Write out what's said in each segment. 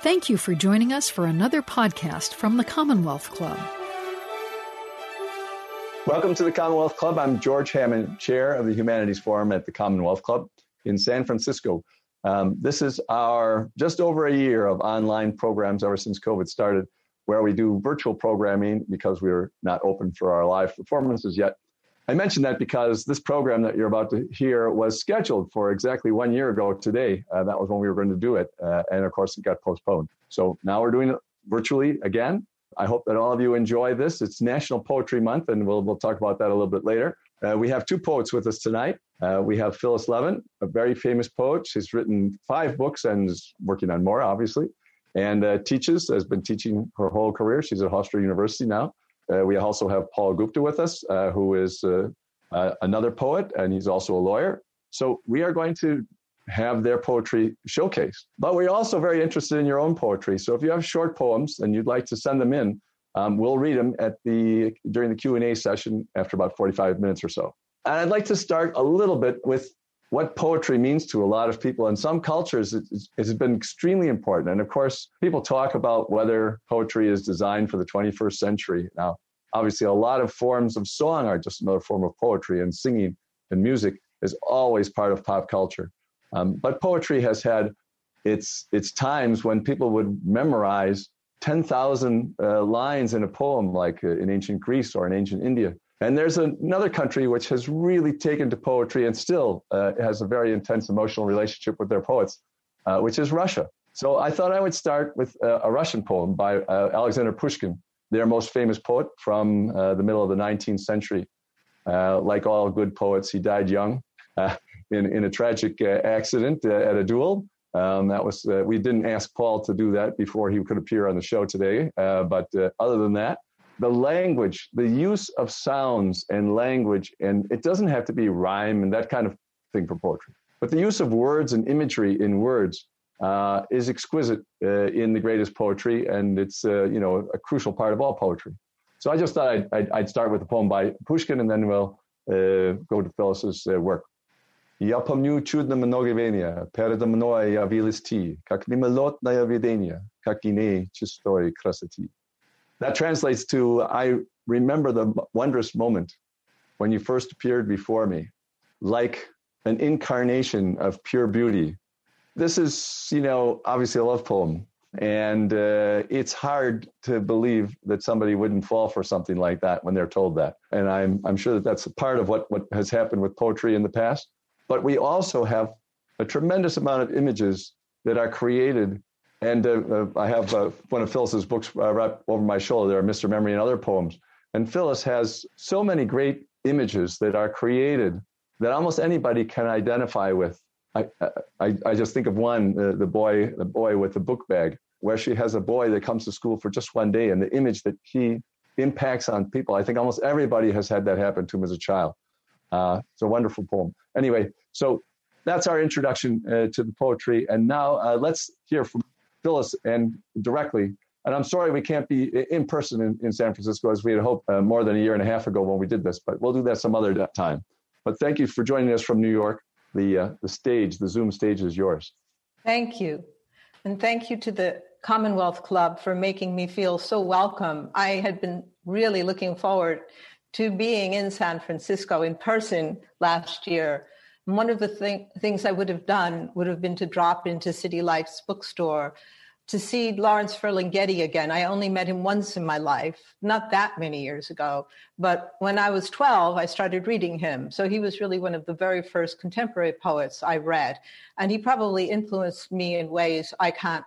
Thank you for joining us for another podcast from the Commonwealth Club. Welcome to the Commonwealth Club. I'm George Hammond, Chair of the Humanities Forum at the Commonwealth Club in San Francisco. Um, this is our just over a year of online programs ever since COVID started, where we do virtual programming because we're not open for our live performances yet. I mention that because this program that you're about to hear was scheduled for exactly one year ago today. Uh, that was when we were going to do it. Uh, and of course, it got postponed. So now we're doing it virtually again. I hope that all of you enjoy this. It's National Poetry Month, and we'll, we'll talk about that a little bit later. Uh, we have two poets with us tonight. Uh, we have Phyllis Levin, a very famous poet. She's written five books and is working on more, obviously, and uh, teaches, has been teaching her whole career. She's at Hofstra University now. Uh, we also have Paul Gupta with us, uh, who is uh, another poet, and he's also a lawyer. So we are going to have their poetry showcased. But we're also very interested in your own poetry. So if you have short poems and you'd like to send them in, um, we'll read them at the during the Q and A session after about 45 minutes or so. And I'd like to start a little bit with what poetry means to a lot of people. In some cultures, it's, it's been extremely important. And of course, people talk about whether poetry is designed for the 21st century. Now, obviously, a lot of forms of song are just another form of poetry, and singing and music is always part of pop culture. Um, but poetry has had its its times when people would memorize 10,000 uh, lines in a poem, like uh, in ancient Greece or in ancient India. And there's another country which has really taken to poetry and still uh, has a very intense emotional relationship with their poets, uh, which is Russia. So I thought I would start with uh, a Russian poem by uh, Alexander Pushkin, their most famous poet from uh, the middle of the 19th century. Uh, like all good poets, he died young in, in a tragic accident at a duel. Um, that was we didn't ask Paul to do that before he could appear on the show today. but other than that, the language, the use of sounds and language, and it doesn't have to be rhyme and that kind of thing for poetry, but the use of words and imagery in words uh, is exquisite uh, in the greatest poetry, and it's uh, you know a crucial part of all poetry. So I just thought I'd, I'd, I'd start with a poem by Pushkin, and then we'll uh, go to Phyllis's uh, work. Я помню чудно многовения, передо мной явились ти, как мимолетное видение, как ине чистой красоты. That translates to I remember the wondrous moment when you first appeared before me, like an incarnation of pure beauty. this is, you know, obviously a love poem. And uh, it's hard to believe that somebody wouldn't fall for something like that when they're told that. And I'm, I'm sure that that's part of what, what has happened with poetry in the past. But we also have a tremendous amount of images that are created and uh, uh, I have uh, one of Phyllis's books uh, right over my shoulder there, are Mr. Memory and other poems. And Phyllis has so many great images that are created that almost anybody can identify with. I, I, just think of one, uh, the boy, the boy with the book bag, where she has a boy that comes to school for just one day, and the image that he impacts on people. I think almost everybody has had that happen to him as a child. Uh, it's a wonderful poem. Anyway, so that's our introduction uh, to the poetry. And now uh, let's hear from Phyllis and directly. And I'm sorry we can't be in person in, in San Francisco as we had hoped uh, more than a year and a half ago when we did this, but we'll do that some other time. But thank you for joining us from New York. The, uh, the stage, the Zoom stage is yours. Thank you. And thank you to the Commonwealth Club for making me feel so welcome. I had been really looking forward to being in San Francisco in person last year And one of the thing, things I would have done would have been to drop into City Lights bookstore to see Lawrence Ferlinghetti again. I only met him once in my life, not that many years ago. But when I was 12, I started reading him. So he was really one of the very first contemporary poets I read. And he probably influenced me in ways I can't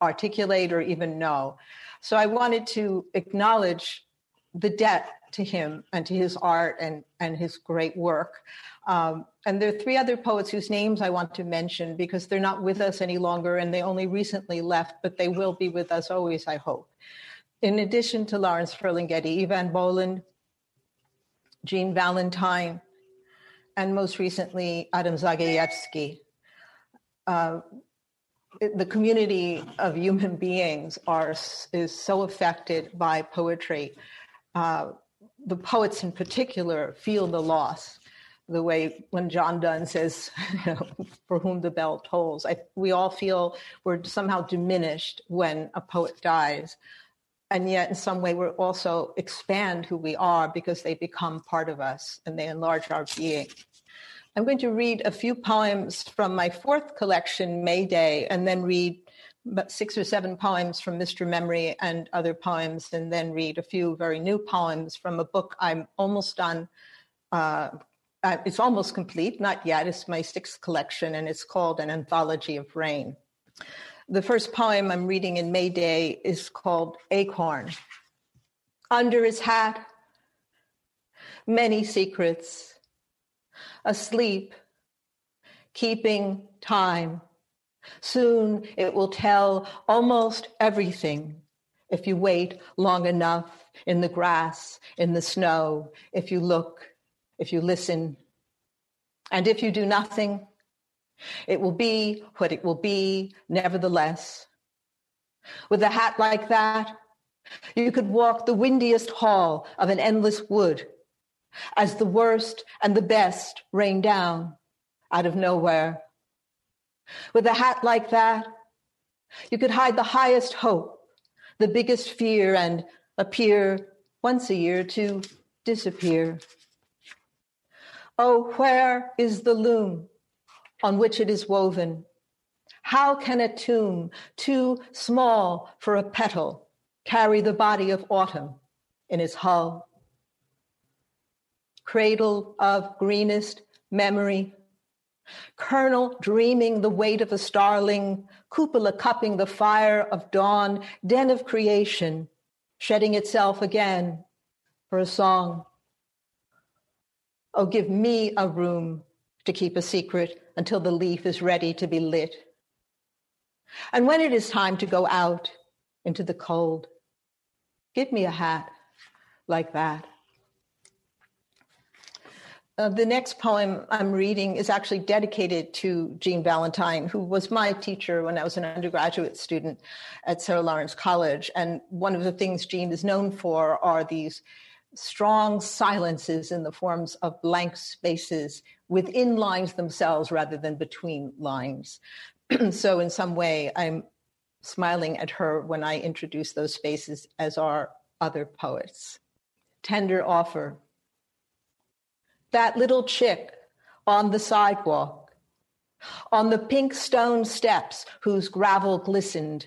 articulate or even know. So I wanted to acknowledge the debt to him and to his art and, and his great work. Um, and there are three other poets whose names I want to mention because they're not with us any longer and they only recently left, but they will be with us always, I hope. In addition to Lawrence Ferlinghetti, Eavan Boland, Jean Valentine, and most recently, Adam Zagajewski. Uh, the community of human beings are is so affected by poetry. Uh, the poets in particular feel the loss the way when John Donne says, you know, for whom the bell tolls. I, we all feel we're somehow diminished when a poet dies. And yet, in some way, we're also expand who we are because they become part of us and they enlarge our being. I'm going to read a few poems from my fourth collection, May Day, and then read about six or seven poems from Mr. Memory and other poems, and then read a few very new poems from a book I'm almost done. Uh, uh, it's almost complete, not yet. It's my sixth collection, and it's called An Anthology of Rain. The first poem I'm reading in May Day is called Acorn. Under his hat, many secrets, asleep, keeping time. Soon it will tell almost everything if you wait long enough in the grass, in the snow, if you look if you listen. And if you do nothing, it will be what it will be, nevertheless. With a hat like that, you could walk the windiest hall of an endless wood as the worst and the best rain down out of nowhere. With a hat like that, you could hide the highest hope, the biggest fear, and appear once a year to disappear. Oh, where is the loom on which it is woven? How can a tomb too small for a petal carry the body of autumn in its hull? Cradle of greenest memory, kernel dreaming the weight of a starling, cupola cupping the fire of dawn, den of creation, shedding itself again for a song. Oh, give me a room to keep a secret until the leaf is ready to be lit. And when it is time to go out into the cold, give me a hat like that. Uh, the next poem I'm reading is actually dedicated to Jean Valentine, who was my teacher when I was an undergraduate student at Sarah Lawrence College. And one of the things Jean is known for are these strong silences in the forms of blank spaces within lines themselves rather than between lines. so, in some way, I'm smiling at her when I introduce those spaces as are other poets. Tender offer. That little chick on the sidewalk, on the pink stone steps whose gravel glistened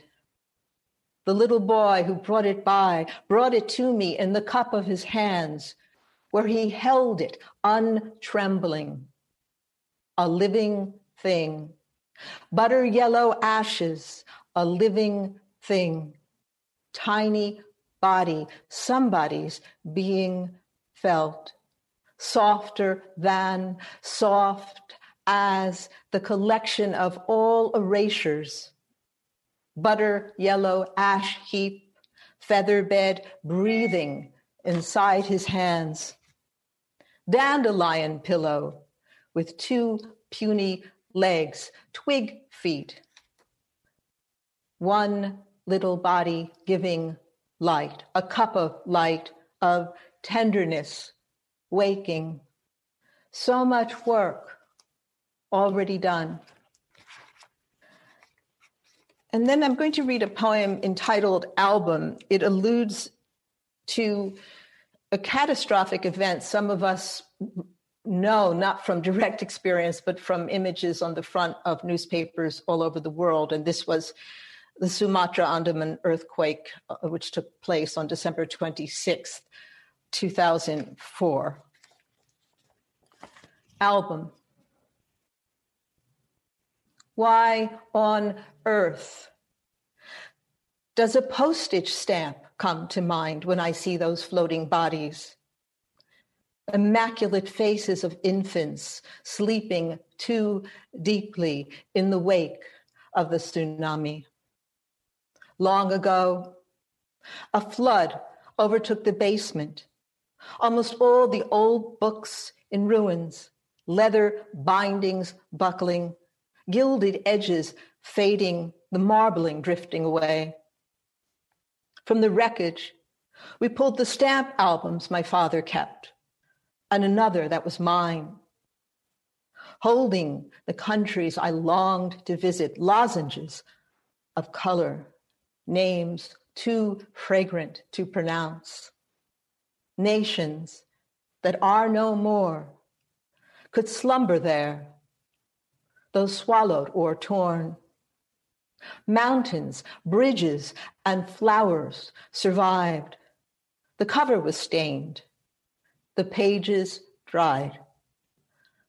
the little boy who brought it by brought it to me in the cup of his hands, where he held it untrembling. A living thing. Butter yellow ashes, a living thing. Tiny body, somebody's being felt. Softer than, soft as the collection of all erasures butter yellow ash heap, feather bed breathing inside his hands. Dandelion pillow with two puny legs, twig feet. One little body giving light, a cup of light, of tenderness, waking. So much work already done. And then I'm going to read a poem entitled Album. It alludes to a catastrophic event some of us know, not from direct experience, but from images on the front of newspapers all over the world. And this was the Sumatra Andaman earthquake, uh, which took place on December 26th, 2004. Album. Why on earth does a postage stamp come to mind when I see those floating bodies? Immaculate faces of infants sleeping too deeply in the wake of the tsunami. Long ago, a flood overtook the basement. Almost all the old books in ruins, leather bindings buckling, gilded edges fading, the marbling drifting away. From the wreckage, we pulled the stamp albums my father kept, and another that was mine, holding the countries I longed to visit, lozenges of color, names too fragrant to pronounce, nations that are no more could slumber there, though swallowed or torn. Mountains, bridges, and flowers survived. The cover was stained, the pages dried.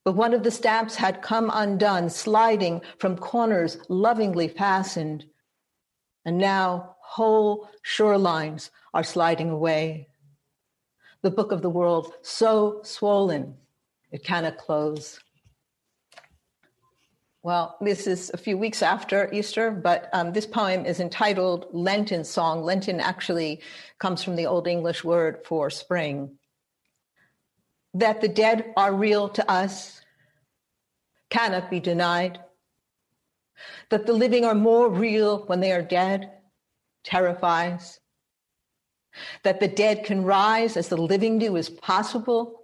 But one of the stamps had come undone, sliding from corners lovingly fastened. And now whole shorelines are sliding away. The book of the world so swollen it cannot close. Well, this is a few weeks after Easter, but um, this poem is entitled Lenten Song. Lenten actually comes from the Old English word for spring. That the dead are real to us cannot be denied. That the living are more real when they are dead terrifies. That the dead can rise as the living do is possible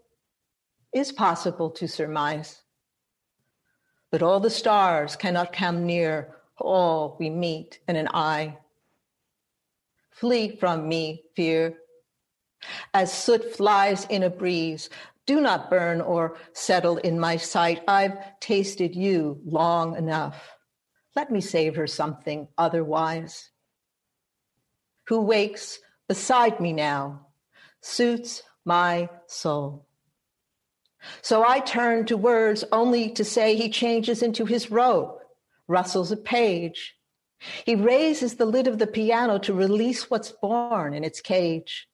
is possible to surmise. But all the stars cannot come near all we meet in an eye. Flee from me, fear. As soot flies in a breeze, do not burn or settle in my sight. I've tasted you long enough. Let me savor something otherwise. Who wakes beside me now suits my soul. So I turn to words only to say he changes into his robe, rustles a page. He raises the lid of the piano to release what's born in its cage.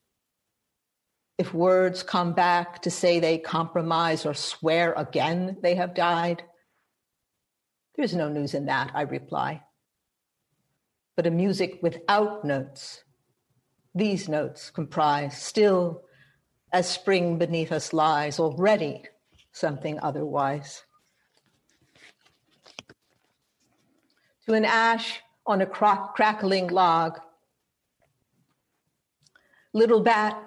If words come back to say they compromise or swear again they have died, there's no news in that, I reply. But a music without notes, these notes comprise still as spring beneath us lies, already something otherwise. To an ash on a crack- crackling log, little bat,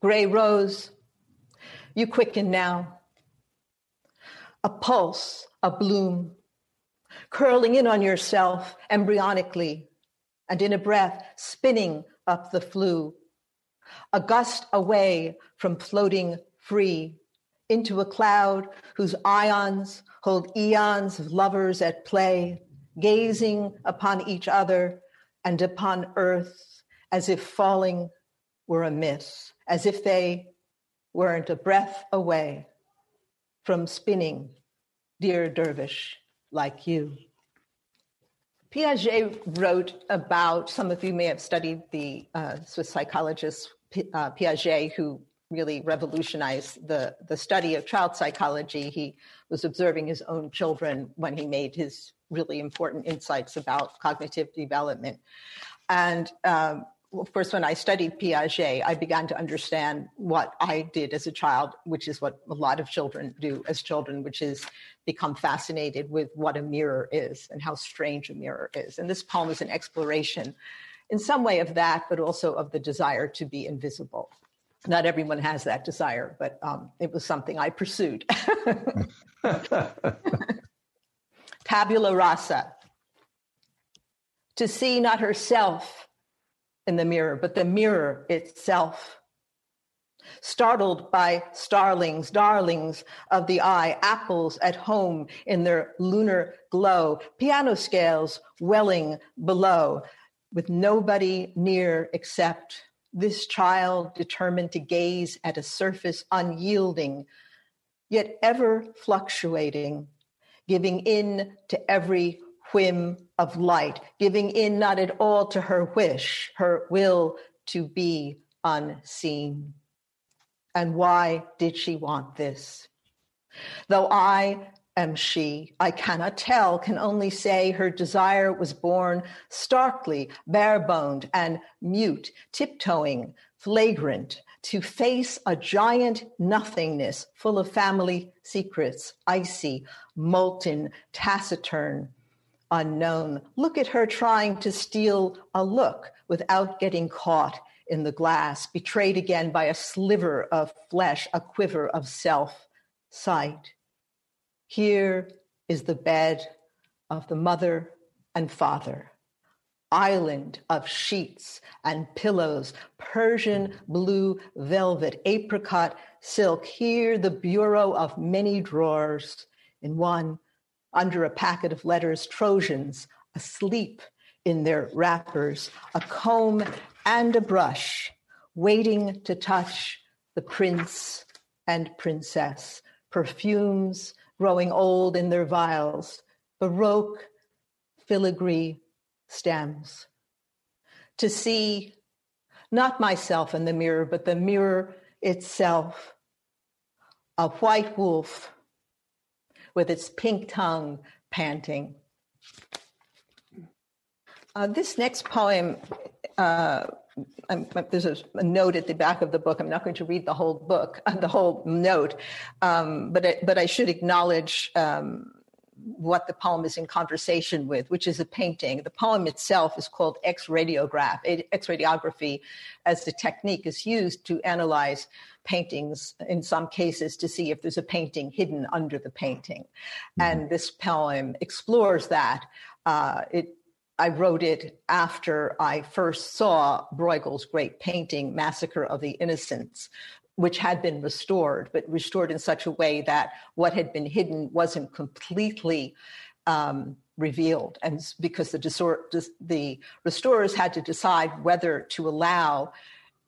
gray rose, you quicken now. A pulse, a bloom, curling in on yourself embryonically, and in a breath, spinning up the flue a gust away from floating free into a cloud whose ions hold eons of lovers at play, gazing upon each other and upon earth as if falling were a miss, as if they weren't a breath away from spinning, dear dervish like you. Piaget wrote about, some of you may have studied the uh, Swiss psychologist uh, Piaget, who really revolutionized the, the study of child psychology. He was observing his own children when he made his really important insights about cognitive development. And um, of course, when I studied Piaget, I began to understand what I did as a child, which is what a lot of children do as children, which is become fascinated with what a mirror is and how strange a mirror is. And this poem is an exploration in some way of that, but also of the desire to be invisible. Not everyone has that desire, but um, it was something I pursued. Tabula rasa. To see not herself in the mirror, but the mirror itself. Startled by starlings, darlings of the eye, apples at home in their lunar glow, piano scales welling below, with nobody near except this child determined to gaze at a surface unyielding, yet ever fluctuating, giving in to every whim of light, giving in not at all to her wish, her will to be unseen. And why did she want this? Though I am she? I cannot tell, can only say her desire was born starkly, bare boned, and mute, tiptoeing, flagrant, to face a giant nothingness full of family secrets, icy, molten, taciturn, unknown. Look at her trying to steal a look without getting caught in the glass, betrayed again by a sliver of flesh, a quiver of self sight Here is the bed of the mother and father island of sheets and pillows, Persian blue velvet, apricot silk. Here, the bureau of many drawers. In one, under a packet of letters, Trojans asleep in their wrappers, a comb and a brush, waiting to touch the prince and princess, perfumes growing old in their vials, Baroque filigree stems. To see not myself in the mirror, but the mirror itself, a white wolf with its pink tongue panting. Uh, this next poem, uh, there's a, note at the back of the book. I'm not going to read the whole book, the whole note, um, but I, but I should acknowledge um, what the poem is in conversation with, which is a painting. The poem itself is called X radiograph. X radiography, as the technique is used to analyze paintings in some cases to see if there's a painting hidden under the painting. Mm-hmm. And this poem explores that. Uh, it I wrote it after I first saw Bruegel's great painting, Massacre of the Innocents, which had been restored, but restored in such a way that what had been hidden wasn't completely um, revealed. And because the, disor- the restorers had to decide whether to allow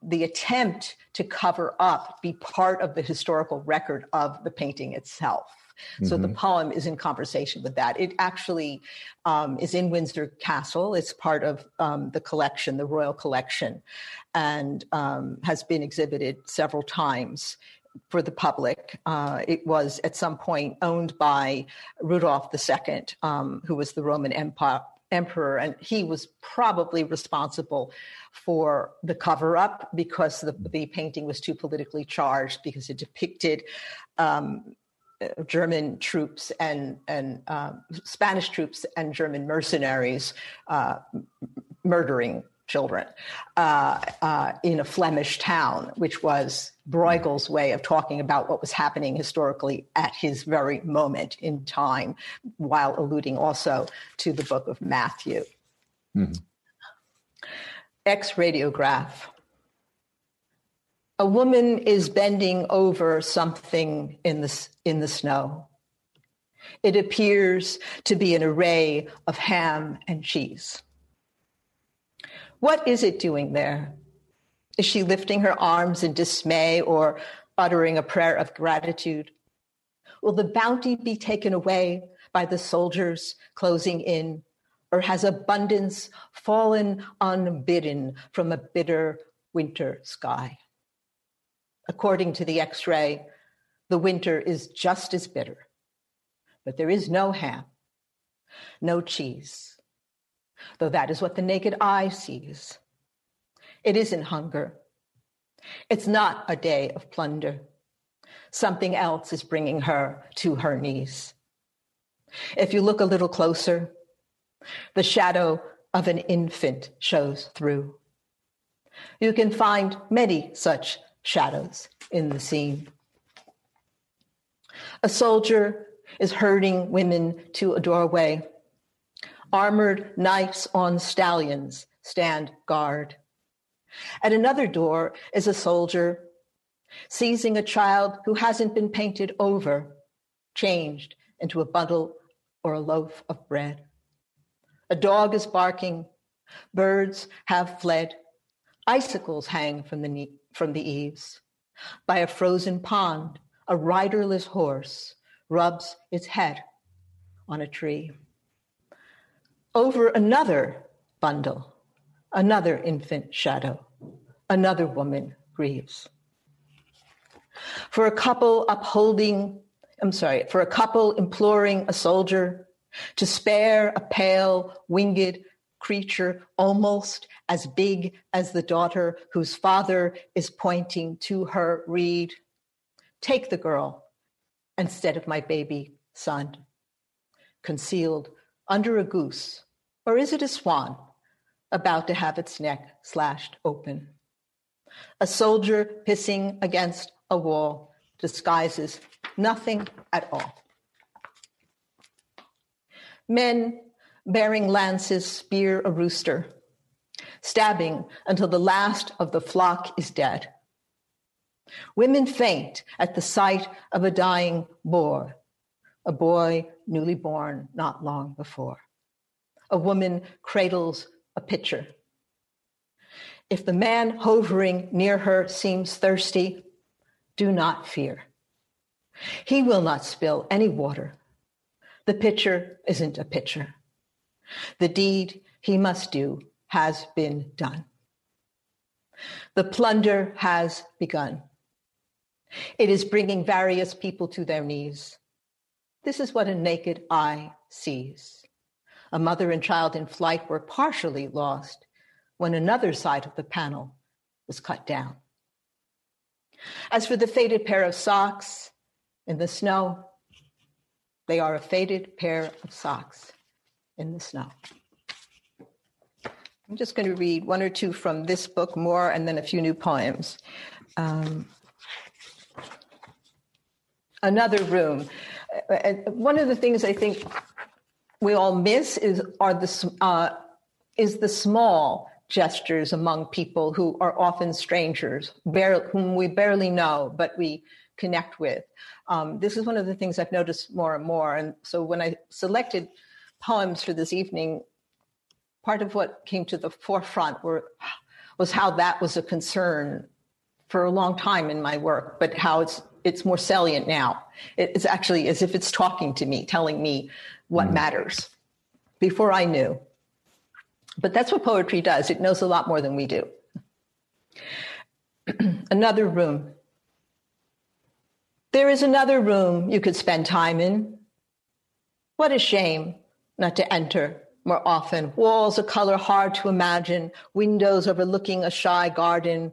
the attempt to cover up be part of the historical record of the painting itself. Mm-hmm. So the mm-hmm. poem is in conversation with that. It actually um, is in Windsor Castle. It's part of um, the collection, the Royal Collection, and um, has been exhibited several times for the public. Uh, it was at some point owned by Rudolph II, um, who was the Roman Empire, emperor, and he was probably responsible for the cover up because the, the painting was too politically charged because it depicted um, German troops and and uh, Spanish troops and German mercenaries uh, murdering children uh, uh, in a Flemish town, which was Bruegel's way of talking about what was happening historically at his very moment in time, while alluding also to the book of Matthew. Mm-hmm. X radiograph. A woman is bending over something in the, in the snow. It appears to be an array of ham and cheese. What is it doing there? Is she lifting her arms in dismay or uttering a prayer of gratitude? Will the bounty be taken away by the soldiers closing in? Or has abundance fallen unbidden from a bitter winter sky? According to the x ray, the winter is just as bitter, but there is no ham, no cheese, though that is what the naked eye sees. It isn't hunger. It's not a day of plunder. Something else is bringing her to her knees. If you look a little closer, the shadow of an infant shows through. You can find many such shadows in the scene. A soldier is herding women to a doorway. Armored knights on stallions stand guard. At another door is a soldier seizing a child who hasn't been painted over, changed into a bundle or a loaf of bread. A dog is barking. Birds have fled. Icicles hang from the from the eaves. By a frozen pond, a riderless horse rubs its head on a tree. Over another bundle, another infant shadow, another woman grieves. For a couple upholding, I'm sorry, for a couple imploring a soldier to spare a pale, winged creature almost as big as the daughter whose father is pointing to her, read, Take the girl instead of my baby son, concealed under a goose, or is it a swan about to have its neck slashed open? A soldier pissing against a wall disguises nothing at all. Men bearing lances spear a rooster, stabbing until the last of the flock is dead. Women faint at the sight of a dying boar, a boy newly born not long before. A woman cradles a pitcher. If the man hovering near her seems thirsty, do not fear. He will not spill any water. The pitcher isn't a pitcher. The deed he must do has been done. The plunder has begun. It is bringing various people to their knees. This is what a naked eye sees. A mother and child in flight were partially lost when another side of the panel was cut down. As for the faded pair of socks in the snow, they are a faded pair of socks in the snow. I'm just going to read one or two from this book more and then a few new poems. Um, another room. Uh, uh, one of the things I think we all miss is are the uh, is the small gestures among people who are often strangers, whom we barely know, but we connect with. Um, this is one of the things I've noticed more and more. And so when I selected poems for this evening, part of what came to the forefront were, was how that was a concern for a long time in my work, but how it's it's more salient now. It's actually as if it's talking to me, telling me what mm. matters. Before I knew. But that's what poetry does. It knows a lot more than we do. another room. There is another room you could spend time in. What a shame not to enter more often. Walls a color hard to imagine, windows overlooking a shy garden.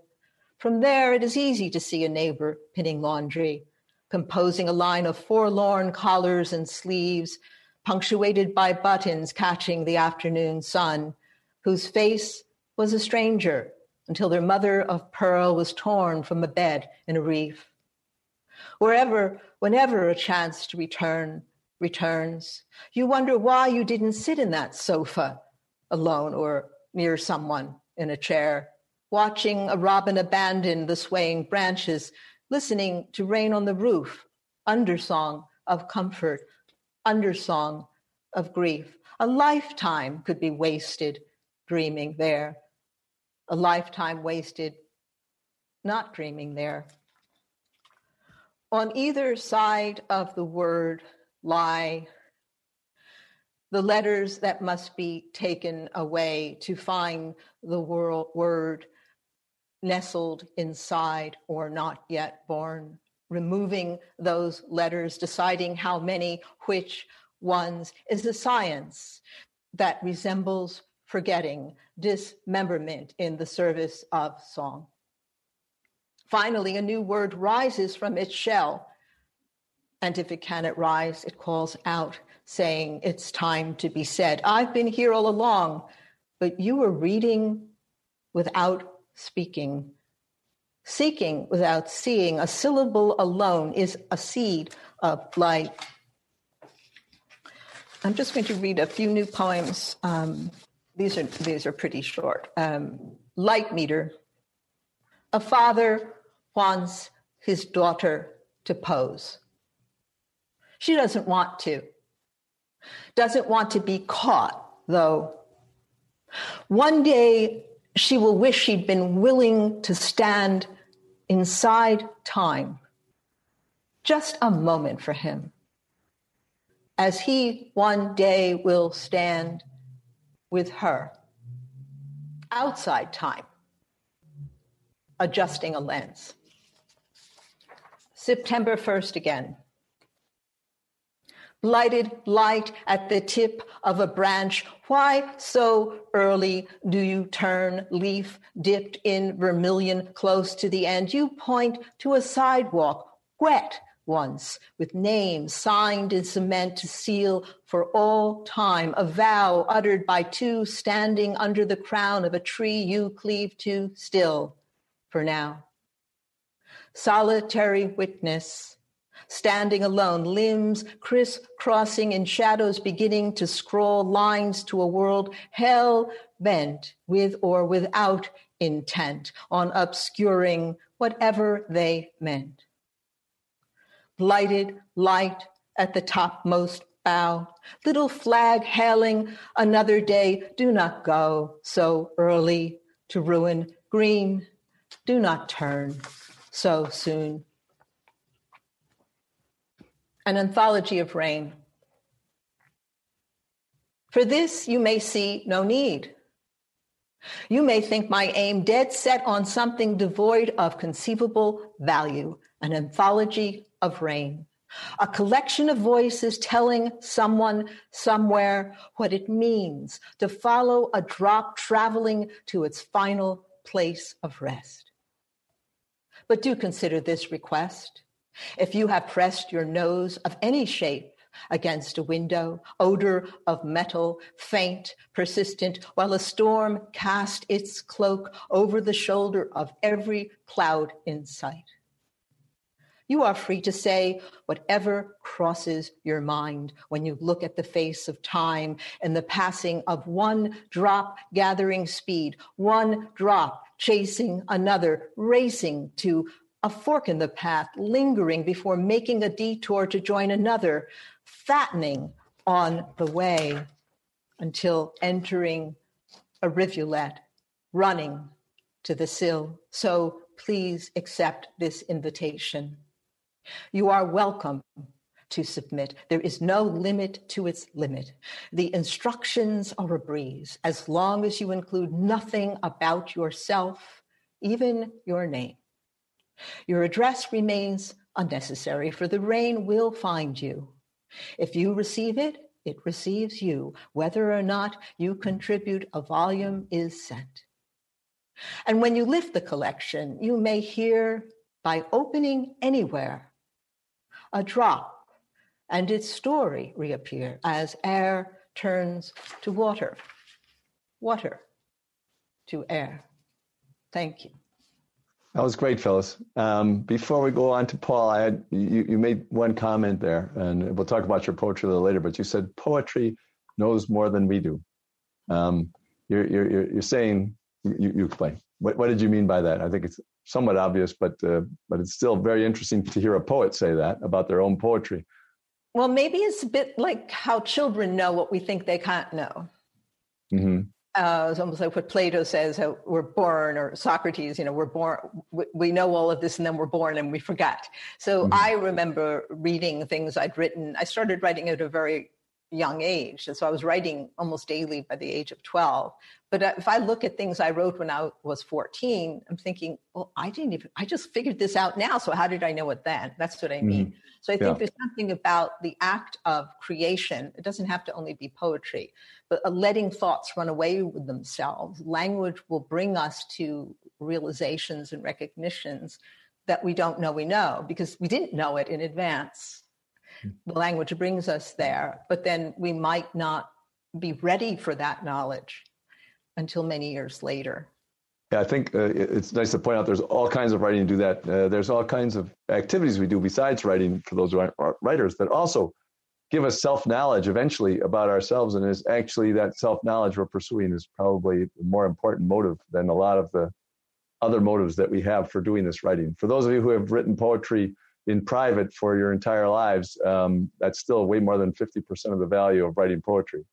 From there, it is easy to see a neighbor pinning laundry, composing a line of forlorn collars and sleeves, punctuated by buttons catching the afternoon sun, whose face was a stranger until their mother of pearl was torn from a bed in a reef. Wherever, whenever a chance to return, returns. You wonder why you didn't sit in that sofa alone or near someone in a chair, watching a robin abandon the swaying branches, listening to rain on the roof, undersong of comfort, undersong of grief. A lifetime could be wasted dreaming there, a lifetime wasted not dreaming there. On either side of the word lie, the letters that must be taken away to find the word nestled inside or not yet born, removing those letters, deciding how many, which ones, is a science that resembles forgetting, dismemberment in the service of song. Finally, a new word rises from its shell and if it cannot rise, it calls out, saying, It's time to be said. I've been here all along, but you were reading without speaking, seeking without seeing. A syllable alone is a seed of light. I'm just going to read a few new poems. Um, these are these are pretty short. Um, light meter. A father wants his daughter to pose. She doesn't want to. Doesn't want to be caught, though. One day, she will wish she'd been willing to stand inside time. Just a moment for him. As he one day will stand with her outside time, adjusting a lens. September 1st again lighted light at the tip of a branch. Why so early do you turn, leaf dipped in vermilion close to the end? You point to a sidewalk, wet once, with names signed in cement to seal for all time, a vow uttered by two standing under the crown of a tree you cleave to still for now. Solitary witness standing alone, limbs crisscrossing in shadows, beginning to scroll lines to a world hell bent with or without intent on obscuring whatever they meant. Blighted light at the topmost bough, little flag hailing another day. Do not go so early to ruin green. Do not turn so soon. An anthology of rain. For this you may see no need. You may think my aim dead set on something devoid of conceivable value, an anthology of rain, a collection of voices telling someone somewhere what it means to follow a drop traveling to its final place of rest. But do consider this request. If you have pressed your nose of any shape against a window, odor of metal, faint, persistent, while a storm cast its cloak over the shoulder of every cloud in sight. You are free to say whatever crosses your mind when you look at the face of time and the passing of one drop gathering speed, one drop chasing another, racing to a fork in the path, lingering before making a detour to join another, fattening on the way until entering a rivulet, running to the sill. So please accept this invitation. You are welcome to submit. There is no limit to its limit. The instructions are a breeze as long as you include nothing about yourself, even your name. Your address remains unnecessary, for the rain will find you. If you receive it, it receives you. Whether or not you contribute, a volume is sent. And when you lift the collection, you may hear by opening anywhere a drop and its story reappear as air turns to water, water to air. Thank you. That was great, Phyllis. Um, before we go on to Paul, I had, you, you made one comment there, and we'll talk about your poetry a little later, but you said poetry knows more than we do. Um, you're, you're, you're saying, you, you explain. What, what did you mean by that? I think it's somewhat obvious, but, uh, but it's still very interesting to hear a poet say that about their own poetry. Well, maybe it's a bit like how children know what we think they can't know. Mm-hmm uh, it's almost like what Plato says: uh, "We're born," or Socrates, you know, we're born. We, we, know all of this, and then we're born, and we forget. So mm-hmm. I remember reading things I'd written. I started writing at a very young age, and so I was writing almost daily by the age of twelve. But if I look at things I wrote when I was fourteen, I'm thinking, well, I didn't even. I just figured this out now. So how did I know it then? That's what I mean. Mm-hmm. So I think yeah. there's something about the act of creation. It doesn't have to only be poetry, but letting thoughts run away with themselves. Language will bring us to realizations and recognitions that we don't know we know because we didn't know it in advance. The language brings us there, but then we might not be ready for that knowledge until many years later. Yeah, I think uh, it's nice to point out there's all kinds of writing to do that. Uh, there's all kinds of activities we do besides writing for those writers that also give us self knowledge eventually about ourselves. And is actually that self knowledge we're pursuing is probably a more important motive than a lot of the other motives that we have for doing this writing. For those of you who have written poetry in private for your entire lives, um, that's still way more than 50% of the value of writing poetry.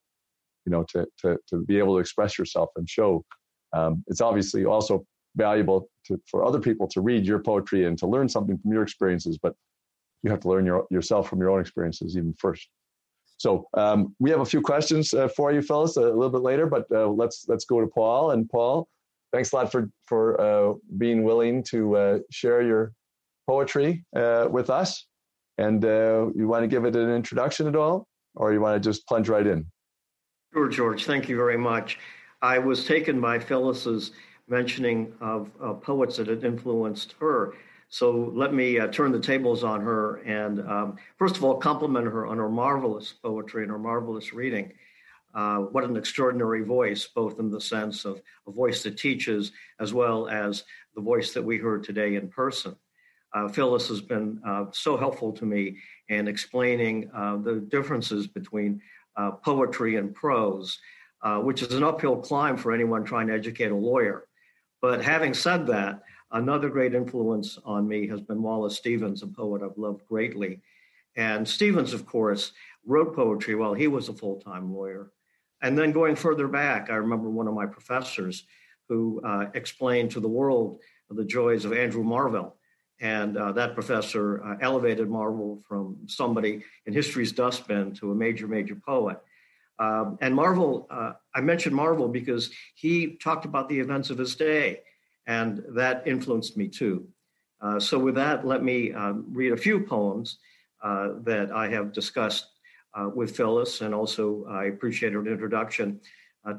You know, to, to, to be able to express yourself and show um, it's obviously also valuable to, for other people to read your poetry and to learn something from your experiences, but you have to learn your, yourself from your own experiences even first. So um, we have a few questions uh, for you, Phyllis, a little bit later, but uh, let's let's go to Paul. And Paul, thanks a lot for for uh, being willing to uh, share your poetry uh, with us. And uh, you want to give it an introduction at all, or you want to just plunge right in? Sure, George. Thank you very much. I was taken by Phyllis's mentioning of uh, poets that had influenced her. So let me uh, turn the tables on her and, um, first of all, compliment her on her marvelous poetry and her marvelous reading. Uh, what an extraordinary voice, both in the sense of a voice that teaches as well as the voice that we heard today in person. Uh, Phyllis has been uh, so helpful to me in explaining uh, the differences between uh, poetry and prose, uh, which is an uphill climb for anyone trying to educate a lawyer. But having said that, another great influence on me has been Wallace Stevens, a poet I've loved greatly. And Stevens, of course, wrote poetry while he was a full time lawyer. And then going further back, I remember one of my professors who uh, explained to the world the joys of Andrew Marvell. And uh, that professor uh, elevated Marvell from somebody in history's dustbin to a major, major poet. Um, and Marvell, uh, I mentioned Marvell because he talked about the events of his day, and that influenced me too. Uh, so, with that, let me um, read a few poems uh, that I have discussed uh, with Phyllis, and also I appreciate her introduction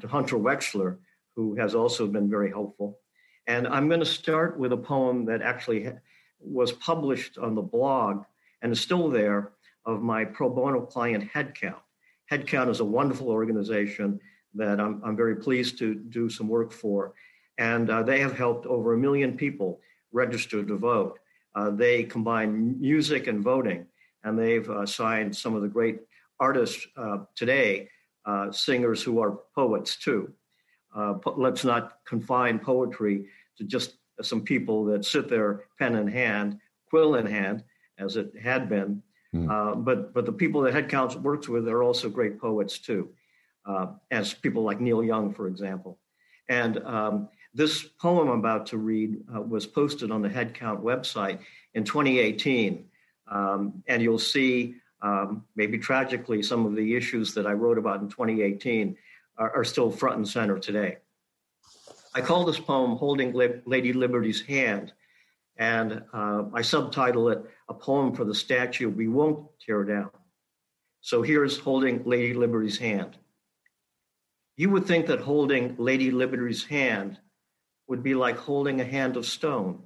to Hunter Wexler, who has also been very helpful. And I'm going to start with a poem that actually was published on the blog and is still there of my pro bono client Headcount. Headcount is a wonderful organization that I'm, I'm very pleased to do some work for. And uh, they have helped over a million people register to vote. Uh, they combine music and voting, and they've uh, signed some of the great artists uh, today, uh, singers who are poets too. Uh, let's not confine poetry to just some people that sit there pen in hand, quill in hand, as it had been. Mm. Uh, but but the people that Headcounts works with are also great poets too, uh, as people like Neil Young, for example. And um, this poem I'm about to read uh, was posted on the Headcount website in 2018, um, and you'll see um, maybe tragically some of the issues that I wrote about in 2018 are, are still front and center today. I call this poem Holding Lady Liberty's Hand, and uh, I subtitle it A Poem for the Statue We Won't Tear Down. So here's Holding Lady Liberty's Hand. You would think that holding Lady Liberty's hand would be like holding a hand of stone,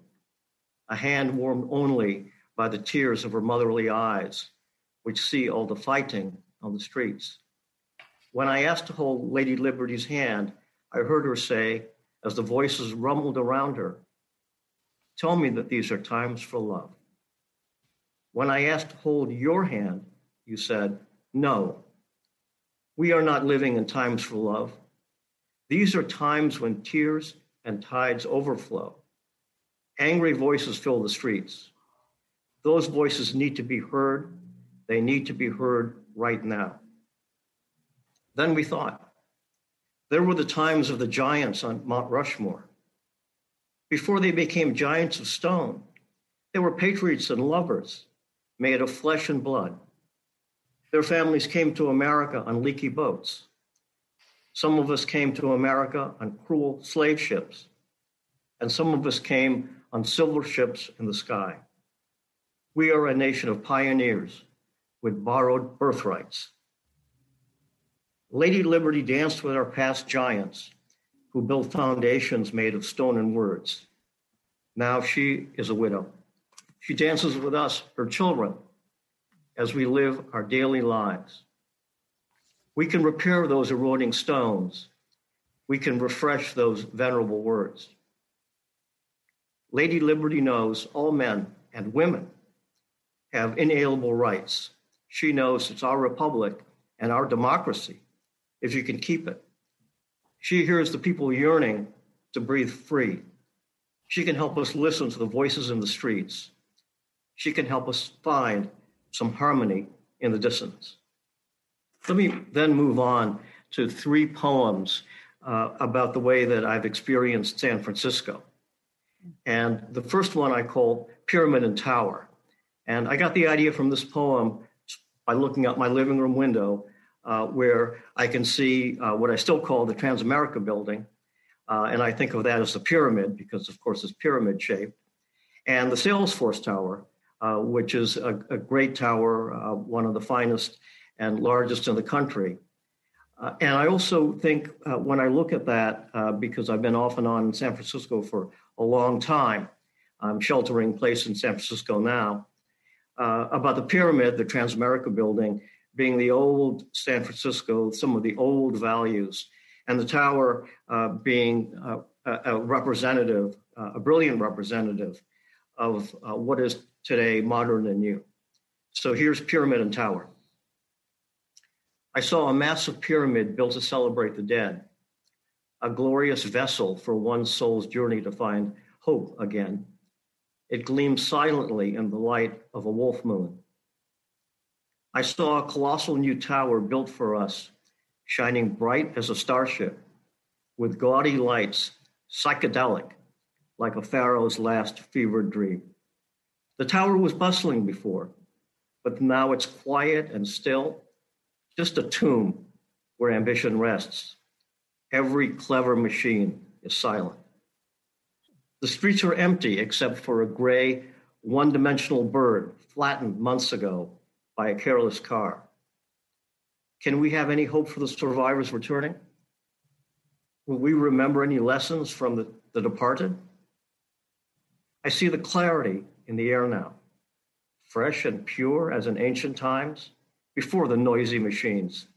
a hand warmed only by the tears of her motherly eyes, which see all the fighting on the streets. When I asked to hold Lady Liberty's hand, I heard her say, as the voices rumbled around her. Tell me that these are times for love. When I asked to hold your hand, you said, No, we are not living in times for love. These are times when tears and tides overflow. Angry voices fill the streets. Those voices need to be heard. They need to be heard right now. Then we thought, there were the times of the giants on Mount Rushmore. Before they became giants of stone, they were patriots and lovers made of flesh and blood. Their families came to America on leaky boats. Some of us came to America on cruel slave ships, and some of us came on silver ships in the sky. We are a nation of pioneers with borrowed birthrights. Lady Liberty danced with our past giants who built foundations made of stone and words. Now she is a widow. She dances with us, her children, as we live our daily lives. We can repair those eroding stones. We can refresh those venerable words. Lady Liberty knows all men and women have inalienable rights. She knows it's our republic and our democracy if you can keep it. She hears the people yearning to breathe free. She can help us listen to the voices in the streets. She can help us find some harmony in the dissonance. Let me then move on to three poems uh, about the way that I've experienced San Francisco. And the first one I call Pyramid and Tower. And I got the idea from this poem by looking out my living room window uh, where I can see uh, what I still call the Transamerica building. Uh, and I think of that as the pyramid because, of course, it's pyramid shaped. And the Salesforce Tower, uh, which is a, a great tower, uh, one of the finest and largest in the country. Uh, and I also think when I look at that, because I've been off and on in San Francisco for a long time, I'm sheltering place in San Francisco now, about the pyramid, the Transamerica building, being the old San Francisco, some of the old values, and the tower uh, being uh, a, representative, uh, a brilliant representative of uh, what is today modern and new. So here's Pyramid and Tower. I saw a massive pyramid built to celebrate the dead, a glorious vessel for one soul's journey to find hope again. It gleamed silently in the light of a wolf moon. I saw a colossal new tower built for us, shining bright as a starship, with gaudy lights, psychedelic, like a pharaoh's last fevered dream. The tower was bustling before, but now it's quiet and still, just a tomb where ambition rests. Every clever machine is silent. The streets are empty except for a gray, one dimensional bird flattened months ago by a careless car. Can we have any hope for the survivors returning? Will we remember any lessons from the, the departed? I see the clarity in the air now, fresh and pure as in ancient times, before the noisy machines.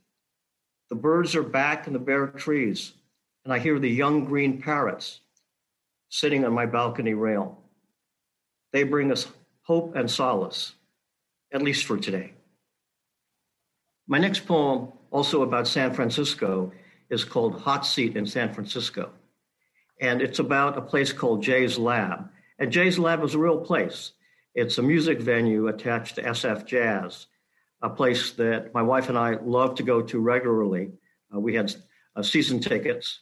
The birds are back in the bare trees, and I hear the young green parrots sitting on my balcony rail. They bring us hope and solace at least for today. My next poem, also about San Francisco, is called Hot Seat in San Francisco. And it's about a place called Jay's Lab. And Jay's Lab is a real place. It's a music venue attached to SF Jazz, a place that my wife and I love to go to regularly. Uh, we had uh, season tickets.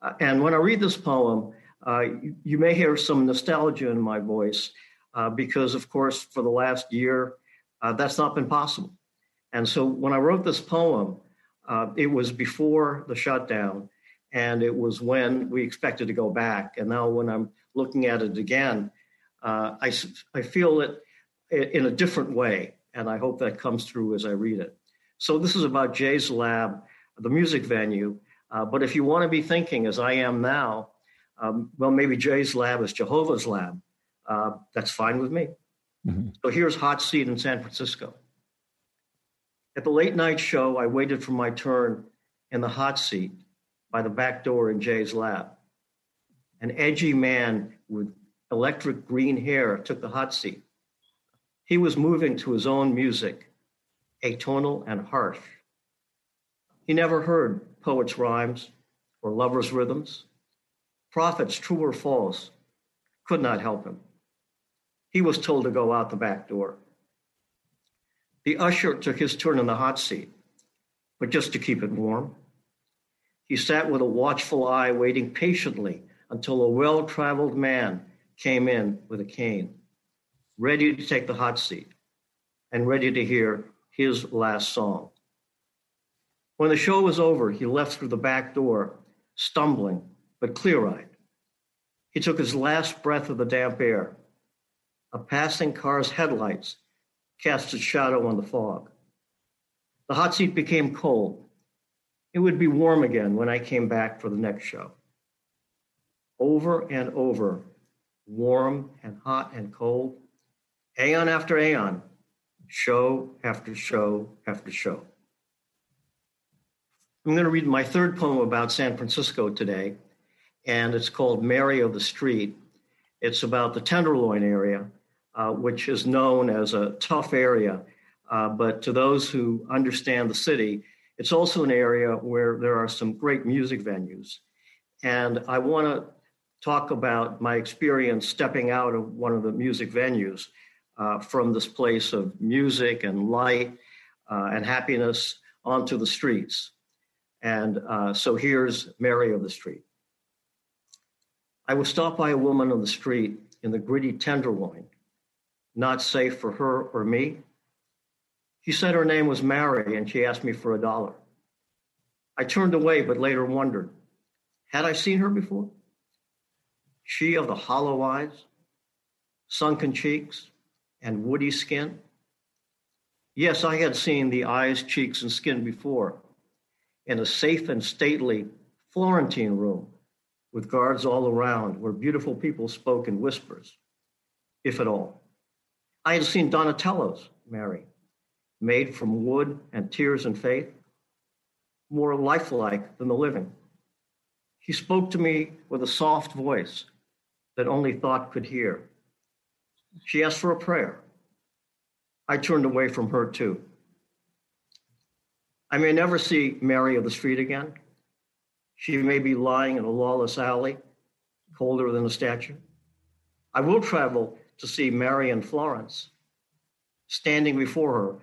Uh, and when I read this poem, uh, you, you, may hear some nostalgia in my voice uh, because, of course, for the last year, uh, that's not been possible. And so when I wrote this poem, uh, it was before the shutdown, and it was when we expected to go back. And now, when I'm looking at it again, uh, I, I feel it in a different way, and I hope that comes through as I read it. So, this is about Jay's Lab, the music venue. Uh, but if you want to be thinking, as I am now, um, well, maybe Jay's Lab is Jehovah's Lab. Uh, that's fine with me. Mm-hmm. So here's Hot Seat in San Francisco. At the late night show, I waited for my turn in the hot seat by the back door in Jay's lab. An edgy man with electric green hair took the hot seat. He was moving to his own music, atonal and harsh. He never heard poets' rhymes or lovers' rhythms. Prophets, true or false, could not help him. He was told to go out the back door. The usher took his turn in the hot seat, but just to keep it warm. He sat with a watchful eye, waiting patiently until a well traveled man came in with a cane, ready to take the hot seat and ready to hear his last song. When the show was over, he left through the back door, stumbling but clear eyed. He took his last breath of the damp air a passing car's headlights cast its shadow on the fog. The hot seat became cold. It would be warm again when I came back for the next show. Over and over, warm and hot and cold, aeon after aeon, show after show after show. I'm going to read my third poem about San Francisco today, and it's called Mary of the Street. It's about the Tenderloin area which is known as a tough area. Uh, but to those who understand the city, it's also an area where there are some great music venues. And I want to talk about my experience stepping out of one of the music venues uh, from this place of music and light uh, and happiness onto the streets. And uh, so here's Mary of the Street. I was stopped by a woman on the street in the gritty Tenderloin not safe for her or me. She said her name was Mary and she asked me for a dollar. I turned away, but later wondered had I seen her before? She of the hollow eyes, sunken cheeks, and woody skin? Yes, I had seen the eyes, cheeks, and skin before in a safe and stately Florentine room with guards all around where beautiful people spoke in whispers, if at all. I had seen Donatello's Mary, made from wood and tears and faith, more lifelike than the living. He spoke to me with a soft voice that only thought could hear. She asked for a prayer. I turned away from her too. I may never see Mary of the street again. She may be lying in a lawless alley, colder than a statue. I will travel to see Mary and Florence. Standing before her,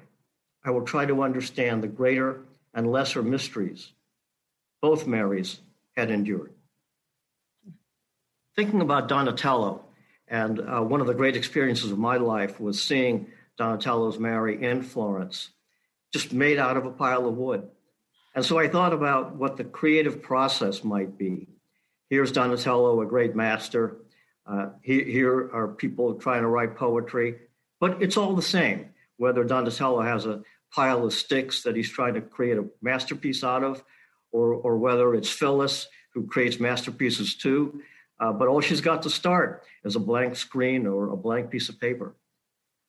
I will try to understand the greater and lesser mysteries both Marys had endured. Thinking about Donatello, and uh, one of the great experiences of my life was seeing Donatello's Mary in Florence, just made out of a pile of wood. And so I thought about what the creative process might be. Here's Donatello, a great master. Uh, he, here are people trying to write poetry, but it's all the same. Whether Donatello has a pile of sticks that he's trying to create a masterpiece out of, or, or whether it's Phyllis who creates masterpieces too. Uh, but all she's got to start is a blank screen or a blank piece of paper.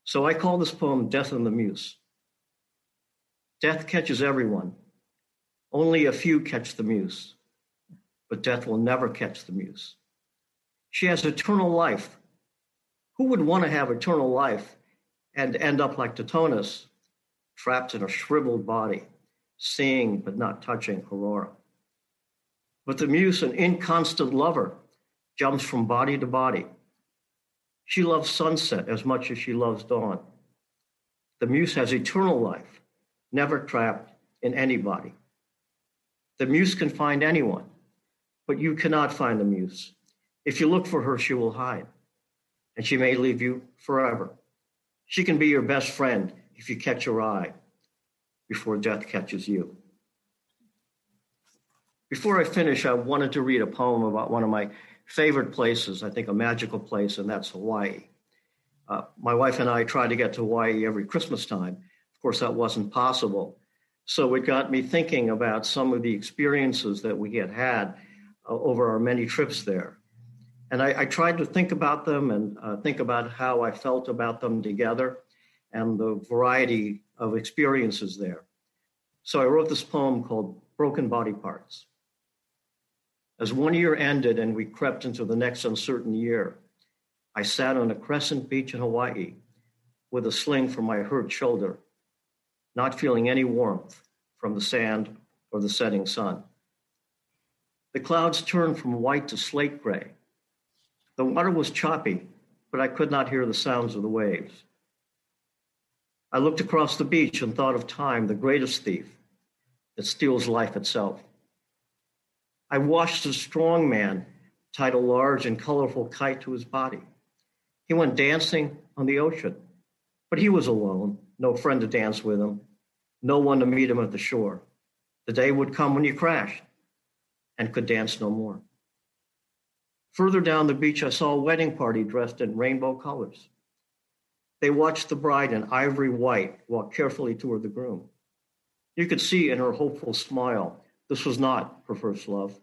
So I call this poem Death and the Muse. Death catches everyone. Only a few catch the muse, but death will never catch the muse. She has eternal life. Who would want to have eternal life and end up like Tithonus, trapped in a shriveled body? seeing but not touching Aurora. But the muse, an inconstant lover, jumps from body to body. She loves sunset as much as she loves dawn. The muse has eternal life, never trapped in anybody. The muse can find anyone, but you cannot find the muse. If you look for her, she will hide, and she may leave you forever. She can be your best friend if you catch her eye, before death catches you. Before I finish, I wanted to read a poem about one of my favorite places, I think a magical place, and that's Hawaii. Uh, my wife and I tried to get to Hawaii every Christmas time. Of course, that wasn't possible. So it got me thinking about some of the experiences that we had had uh, over our many trips there. And I, I, tried to think about them and uh, think about how I felt about them together and the variety of experiences there. So I wrote this poem called Broken Body Parts. As one year ended and we crept into the next uncertain year, I sat on a crescent beach in Hawaii with a sling for my hurt shoulder, not feeling any warmth from the sand or the setting sun. The clouds turned from white to slate gray. The water was choppy, but I could not hear the sounds of the waves. I looked across the beach and thought of time, the greatest thief that steals life itself. I watched a strong man tied a large and colorful kite to his body. He went dancing on the ocean, but he was alone, no friend to dance with him, no one to meet him at the shore. The day would come when he crashed and could dance no more. Further down the beach, I saw a wedding party dressed in rainbow colors. They watched the bride in ivory white walk carefully toward the groom. You could see in her hopeful smile this was not her first love.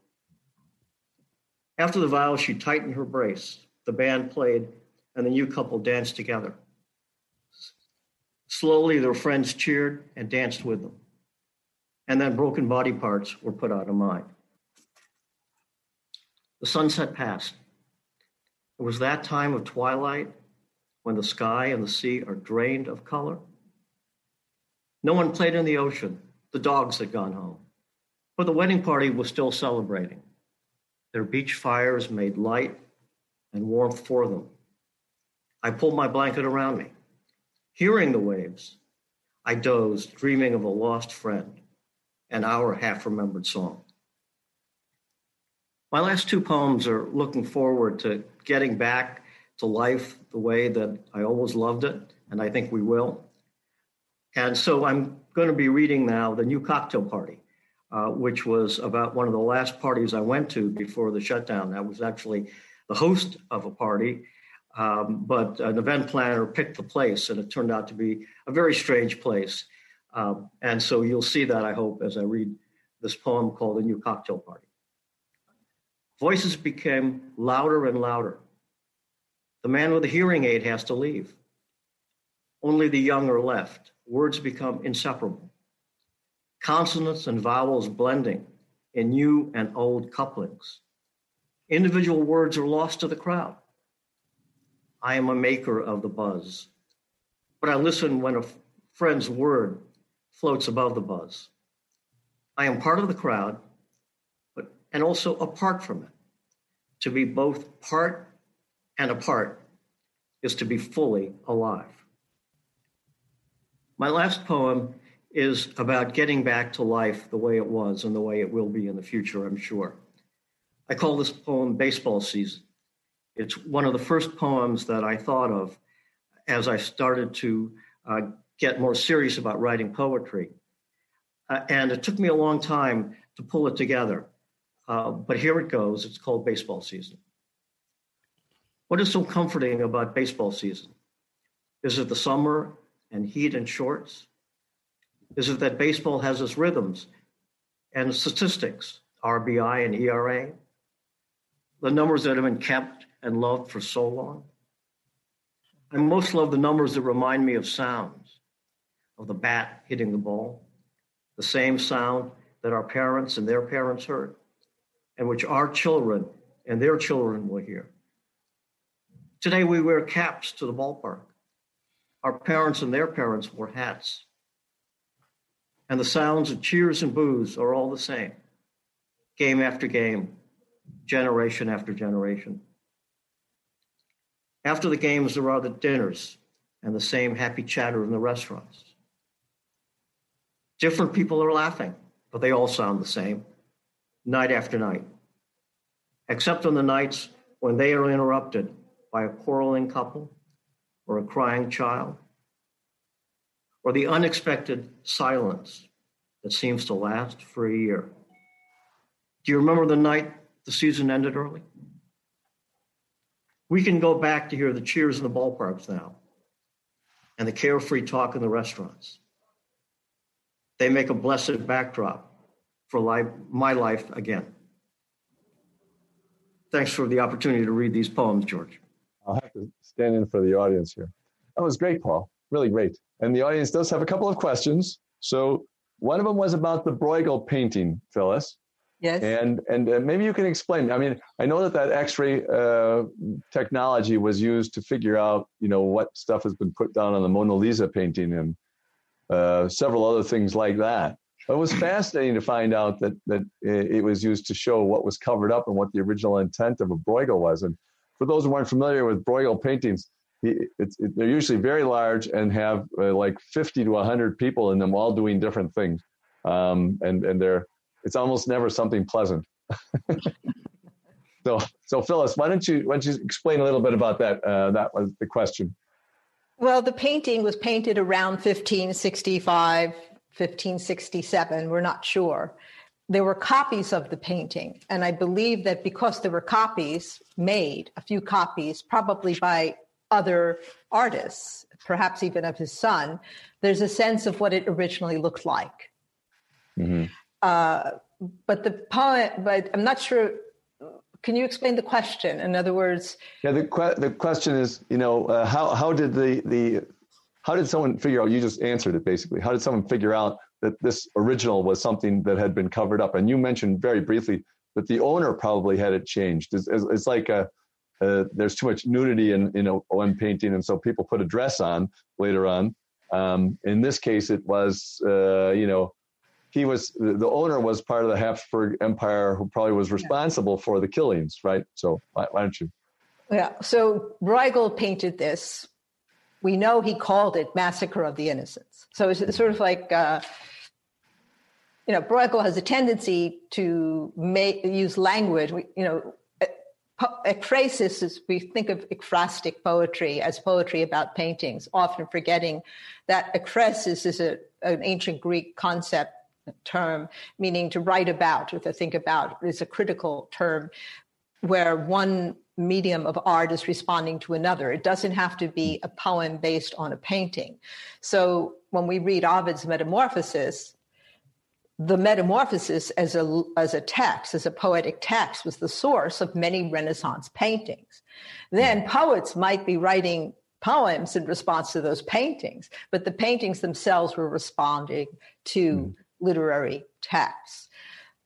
After the vows, she tightened her brace. The band played, and the new couple danced together. Slowly, their friends cheered and danced with them. And then broken body parts were put out of mind. The sunset passed. It was that time of twilight when the sky and the sea are drained of color. No one played in the ocean. The dogs had gone home. But the wedding party was still celebrating. Their beach fires made light and warmth for them. I pulled my blanket around me. Hearing the waves, I dozed, dreaming of a lost friend, and our half remembered song. My last two poems are looking forward to getting back to life the way that I always loved it, and I think we will. And so I'm going to be reading now The New Cocktail Party, uh, which was about one of the last parties I went to before the shutdown. I was actually the host of a party, um, but an event planner picked the place, and it turned out to be a very strange place. Um, and so you'll see that, I hope, as I read this poem called The New Cocktail Party. Voices became louder and louder. The man with the hearing aid has to leave. Only the young are left. Words become inseparable. Consonants and vowels blending in new and old couplings. Individual words are lost to the crowd. I am a maker of the buzz. But I listen when a friend's word floats above the buzz. I am part of the crowd, and also apart from it. To be both part and apart is to be fully alive. My last poem is about getting back to life the way it was and the way it will be in the future, I'm sure. I call this poem Baseball Season. It's one of the first poems that I thought of as I started to uh, get more serious about writing poetry. Uh, and it took me a long time to pull it together. Uh, but here it goes. It's called Baseball Season. What is so comforting about baseball season? Is it the summer and heat and shorts? Is it that baseball has its rhythms and statistics, RBI and ERA? The numbers that have been kept and loved for so long? I most love the numbers that remind me of sounds, of the bat hitting the ball, the same sound that our parents and their parents heard, and which our children and their children will hear. Today we wear caps to the ballpark. Our parents and their parents wore hats. And the sounds of cheers and boos are all the same, game after game, generation after generation. After the games, there are the dinners and the same happy chatter in the restaurants. Different people are laughing, but they all sound the same, night after night, except on the nights when they are interrupted by a quarreling couple or a crying child, or the unexpected silence that seems to last for a year. Do you remember the night the season ended early? We can go back to hear the cheers in the ballparks now and the carefree talk in the restaurants. They make a blessed backdrop for life, my life again. Thanks for the opportunity to read these poems, George. I'll have to stand in for the audience here. That was great, Paul. Really great. And the audience does have a couple of questions. So one of them was about the Bruegel painting, Phyllis. Yes. And and uh, maybe you can explain. I mean, I know that that X-ray uh, technology was used to figure out, you know, what stuff has been put down on the Mona Lisa painting and uh, several other things like that. It was fascinating to find out that that it was used to show what was covered up and what the original intent of a Bruegel was. And for those who aren't familiar with Bruegel paintings, it, they're usually very large and have uh, like 50 to 100 people in them all doing different things. Um, and, and they're, it's almost never something pleasant. so, so Phyllis, why don't you, why don't you explain a little bit about that? Uh, that was the question. Well, the painting was painted around 1565, 1567. We're not sure there were copies of the painting. And I believe that because there were copies made, a few copies, probably by other artists, perhaps even of his son, there's a sense of what it originally looked like. Mm-hmm. Uh, but the poet, but I'm not sure. Can you explain the question? In other words, yeah, the que- the question is, you know, uh, how how did the the how did someone figure out? You just answered it basically. How did someone figure out that this original was something that had been covered up. And you mentioned very briefly that the owner probably had it changed. It's, it's like a, there's too much nudity in in one painting, and so people put a dress on later on. Um, in this case, it was uh, you know he was the owner was part of the Habsburg Empire who probably was responsible for the killings, right? So why, why don't you? Yeah. So Bruegel painted this. We know he called it Massacre of the Innocents. So it's sort of like. Uh, you know, Bruegel has a tendency to make, use language, you know, ekphrasis is we think of ekphrastic poetry as poetry about paintings, often forgetting that ekphrasis is a, an ancient Greek concept term meaning to write about or to think about is a critical term where one medium of art is responding to another. It doesn't have to be a poem based on a painting. So when we read Ovid's Metamorphosis, the Metamorphosis as a, as a text, as a poetic text, was the source of many Renaissance paintings. Then poets might be writing poems in response to those paintings, but the paintings themselves were responding to mm. literary texts.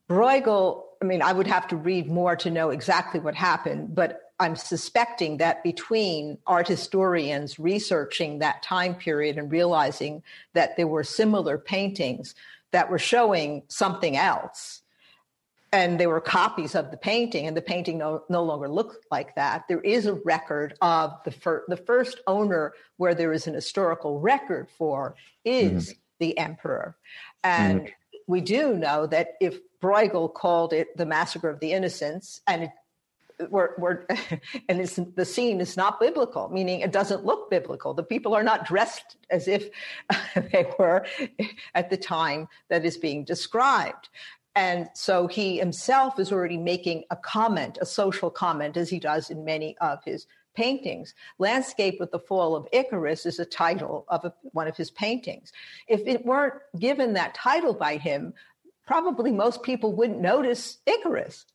Bruegel, I mean, I would have to read more to know exactly what happened, but I'm suspecting that between art historians researching that time period and realizing that there were similar paintings that were showing something else, and they were copies of the painting, and the painting no, no longer looked like that. There is a record of the, fir- the first owner where there is an historical record for is mm-hmm. the emperor. And mm-hmm. we do know that if Bruegel called it the massacre of the innocents, and it we're, we're and the scene is not biblical, meaning it doesn't look biblical. The people are not dressed as if they were at the time that is being described. And so he himself is already making a comment, a social comment, as he does in many of his paintings. Landscape with the Fall of Icarus is a title of a, one of his paintings. If it weren't given that title by him, probably most people wouldn't notice Icarus.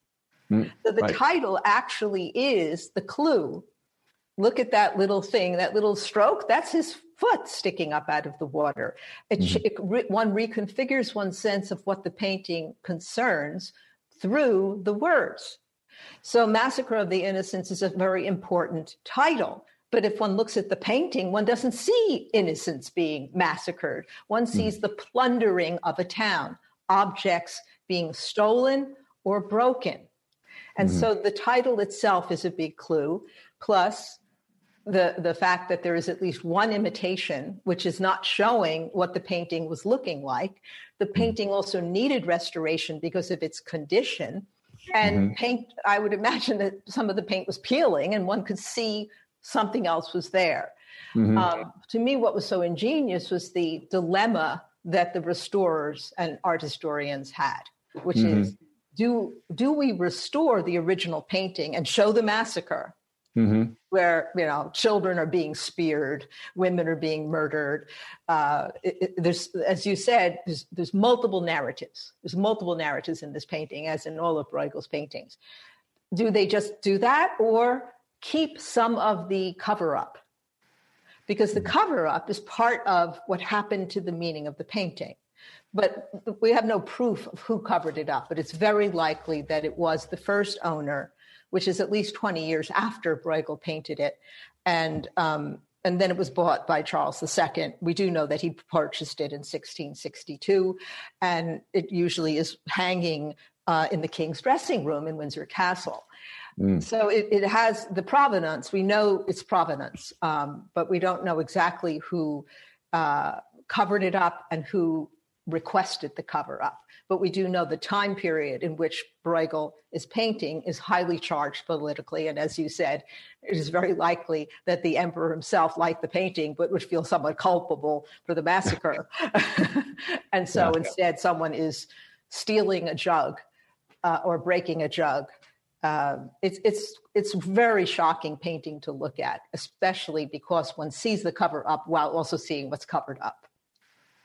Mm, so the right. title actually is the clue. Look at that little thing, that little stroke. That's his foot sticking up out of the water. It, mm-hmm. it, one reconfigures one's sense of what the painting concerns through the words. So, Massacre of the Innocents is a very important title. But if one looks at the painting, one doesn't see innocents being massacred. One mm. sees mm the plundering of a town, objects being stolen or broken. And mm-hmm. so the title itself is a big clue, plus the, the fact that there is at least one imitation, which is not showing what the painting was looking like. The mm-hmm. painting also needed restoration because of its condition. And mm-hmm. paint, I would imagine that some of the paint was peeling and one could see something else was there. Mm-hmm. Um, to me, what was so ingenious was the dilemma that the restorers and art historians had, which mm-hmm. is do do we restore the original painting and show the massacre? Mm-hmm. where you know children are being speared women are being murdered. Uh, it, it, there's as you said there's, there's, multiple narratives. There's multiple narratives in this painting as in all of bruegel's paintings. Do they just do that or keep some of the cover up? Because the cover up is part of what happened to the meaning of the painting but we have no proof of who covered it up. But it's very likely that it was the first owner, which is at least 20 years after Bruegel painted it. And, um, and then it was bought by Charles II. We do know that he purchased it in 1662, and it usually is hanging uh, in the king's dressing room in Windsor Castle. Mm. So it, it, has the provenance. We know its provenance, um, but we don't know exactly who uh, covered it up and who requested the cover up. But we do know the time period in which Bruegel is painting is highly charged politically. And as you said, it is very likely that the emperor himself liked the painting, but would feel somewhat culpable for the massacre. and so yeah. instead, someone is stealing a jug uh, or breaking a jug. Uh, it's it's it's very shocking painting to look at, especially because one sees the cover up while also seeing what's covered up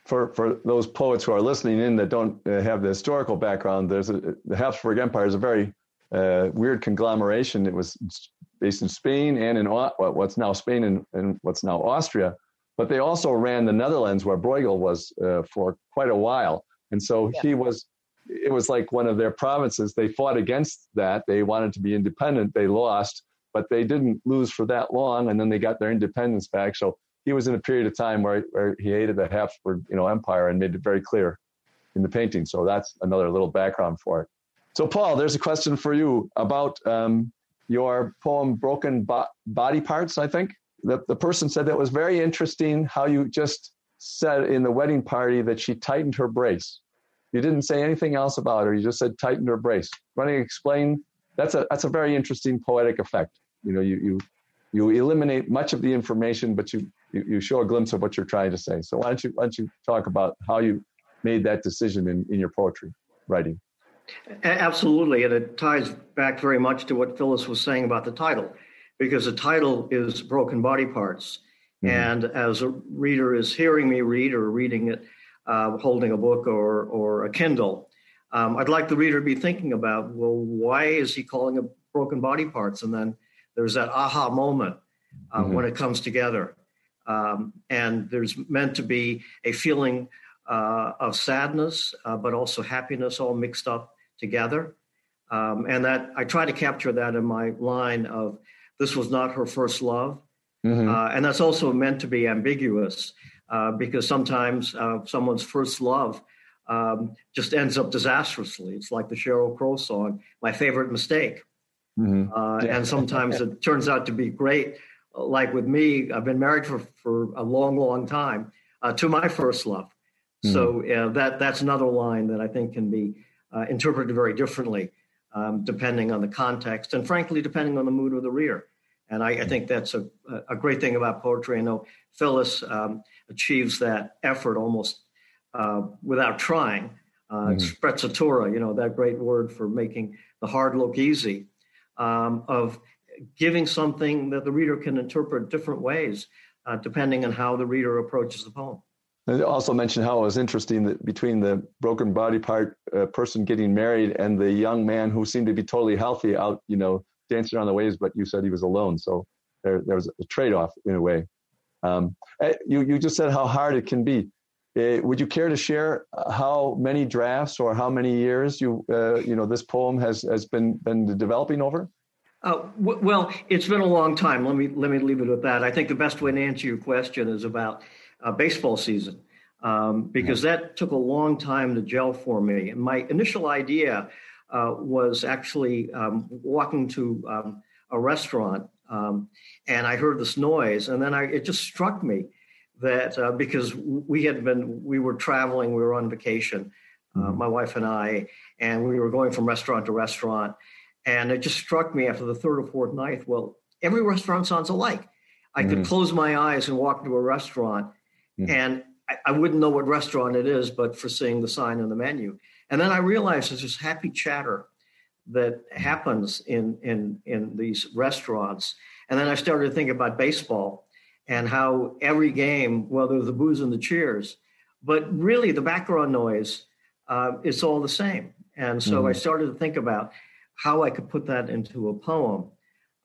for, for those poets who are listening in that don't uh, have the historical background, there's a, the Habsburg Empire is a very uh, weird conglomeration. It was based in Spain and in what's now Spain and, and what's now Austria, but they also ran the Netherlands where Bruegel was uh, for quite a while. And so yeah. he was, it was like one of their provinces. They fought against that. They wanted to be independent. They lost, but they didn't lose for that long. And then they got their independence back. So he was in a period of time where, where he hated the Habsburg, you know, empire and made it very clear in the painting. So that's another little background for it. So Paul, there's a question for you about um, your poem "Broken Bo- Body Parts." I think the the person said that was very interesting. How you just said in the wedding party that she tightened her brace. You didn't say anything else about her. You just said tightened her brace. Want to explain? That's a that's a very interesting poetic effect. You know, you you you eliminate much of the information, but you, you, you show a glimpse of what you're trying to say. So why don't you why don't you talk about how you made that decision in, in your poetry writing? Absolutely, and it ties back very much to what Phyllis was saying about the title, because the title is Broken Body Parts. Mm-hmm. And as a reader is hearing me read or reading it, uh, holding a book or, or a Kindle, um, I'd like the reader to be thinking about, well, why is he calling it broken body parts? And then there's that aha moment uh, mm-hmm. when it comes together. Um, and there's meant to be a feeling uh, of sadness, uh, but also happiness all mixed up together. Um, and that I try to capture that in my line of this was not her first love. Mm-hmm. Uh, and that's also meant to be ambiguous uh, because sometimes uh, someone's first love um, just ends up disastrously. It's like the Sheryl Crow song, My Favorite Mistake. Mm-hmm. Uh, and sometimes it turns out to be great. Like with me, I've been married for, for a long, long time uh, to my first love. Mm-hmm. So that that's another line that I think can be uh, interpreted very differently, um, depending on the context, and frankly, depending on the mood of the reader. And I, I think that's a, a great thing about poetry. I know Phyllis um, achieves that effort almost uh, without trying. Uh, mm-hmm. Sprezzatura, you know, that great word for making the hard look easy, um, of giving something that the reader can interpret different ways, uh, depending on how the reader approaches the poem. And also mentioned how it was interesting that between the broken body part uh, person getting married and the young man who seemed to be totally healthy out, you know, dancing around the waves, but you said he was alone. So there, there was a trade off in a way. Um, eh, you, you just said how hard it can be. Uh, would you care to share how many drafts or how many years you uh, you know this poem has has been been developing over? Uh, w- well, it's been a long time. Let me let me leave it at that. I think the best way to answer your question is about uh, baseball season um, because that took a long time to gel for me. And my initial idea uh, was actually um, walking to um, a restaurant um, and I heard this noise, and then I, it just struck me that uh, because we had been, we were traveling, we were on vacation, uh, mm-hmm. my wife and I, and we were going from restaurant to restaurant. And it just struck me after the third or fourth night, well, every restaurant sounds alike. I mm-hmm. could close my eyes and walk into a restaurant, mm-hmm. and I, I, wouldn't know what restaurant it is, but for seeing the sign on the menu. And then I realized there's this happy chatter that happens in in in these restaurants. And then I started to think about baseball and how every game, well, there's the boos and the cheers, but really the background noise, uh, it's all the same. And so mm-hmm. I started to think about how I could put that into a poem.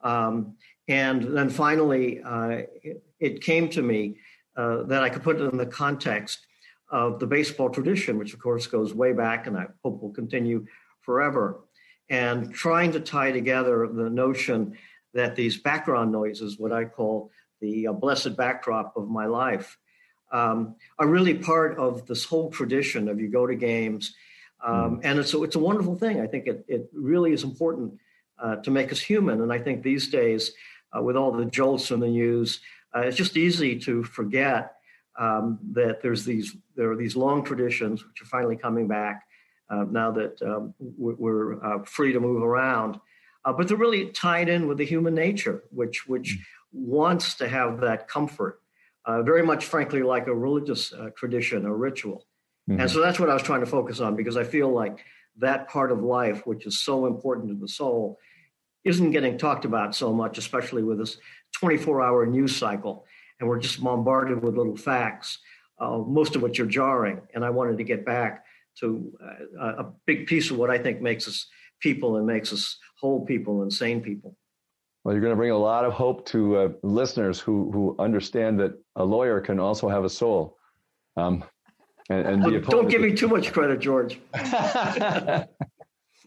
Um, and then finally, uh, it, it, came to me uh, that I could put it in the context of the baseball tradition, which of course goes way back and I hope will continue forever. And trying to tie together the notion that these background noises, what I call the uh, blessed backdrop of my life, um, are really part of this whole tradition of you go to games. Um, mm. And it's a, it's a wonderful thing. I think it, it really is important uh, to make us human. And I think these days, uh, with all the jolts in the news, uh, it's just easy to forget um, that there's these there are these long traditions which are finally coming back uh, now that um, we're uh, free to move around. Uh, but they're really tied in with the human nature, which which mm-hmm. wants to have that comfort, uh, very much, frankly, like a religious uh, tradition, a ritual. Mm-hmm. And so that's what I was trying to focus on because I feel like that part of life, which is so important to the soul, isn't getting talked about so much, especially with this 24-hour news cycle, and we're just bombarded with little facts, uh, most of which are jarring. And I wanted to get back to uh, a big piece of what I think makes us people and makes us whole people and sane people. Well, you're going to bring a lot of hope to uh, listeners who who understand that a lawyer can also have a soul. Um, and, and well, don't give me too much credit, George.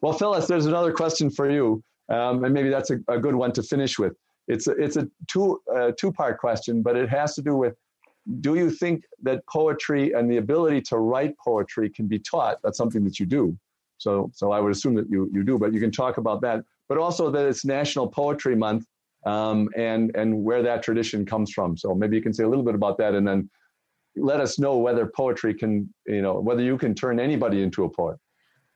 well, Phyllis, there's another question for you, um, and maybe that's a, a, good one to finish with. It's a, it's a two uh, two part question, but it has to do with do you think that poetry and the ability to write poetry can be taught? That's something that you do. So, so I would assume that you, you do, but you can talk about that. But also that it's National Poetry Month um, and, and where that tradition comes from. So maybe you can say a little bit about that and then let us know whether poetry can, you know, whether you can turn anybody into a poet.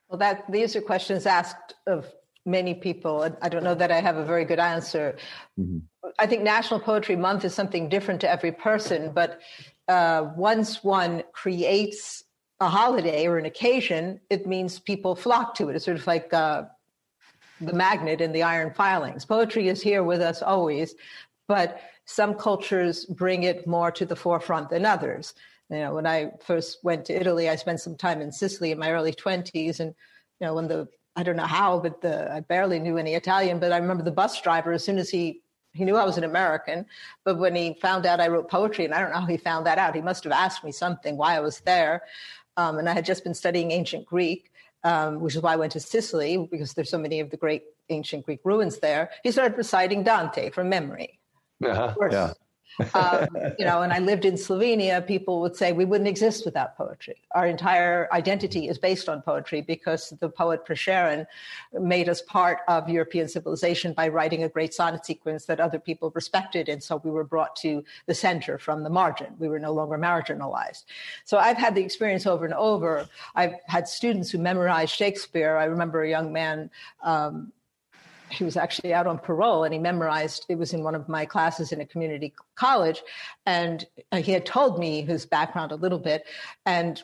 Well, that these are questions asked of many people. I don't know that I have a very good answer. Mm-hmm. I think National Poetry Month is something different to every person, but uh, once one creates a holiday or an occasion, it means people flock to it. It's sort of like uh, the magnet in the iron filings. Poetry is here with us always, but some cultures bring it more to the forefront than others. You know, when I first went to Italy, I spent some time in Sicily in my early 20s, and you know, when the I don't know how, but the I barely knew any Italian, but I remember the bus driver as soon as he he knew I was an American, but when he found out I wrote poetry, and I don't know how he found that out, he must have asked me something why I was there, um, and I had just been studying ancient Greek. um, which is why I went to Sicily because there's so many of the great ancient Greek ruins there. He started reciting Dante from memory. Uh-huh, yeah um, you know, and I lived in Slovenia, people would say we wouldn't exist without poetry. Our entire identity is based on poetry because the poet Prešeren made us part of European civilization by writing a great sonnet sequence that other people respected. And so we were brought to the center from the margin. We were no longer marginalized. So I've had the experience over and over. I've had students who memorized Shakespeare. I remember a young man um, he was actually out on parole and he memorized it was in one of my classes in a community college and uh, he had told me his background a little bit and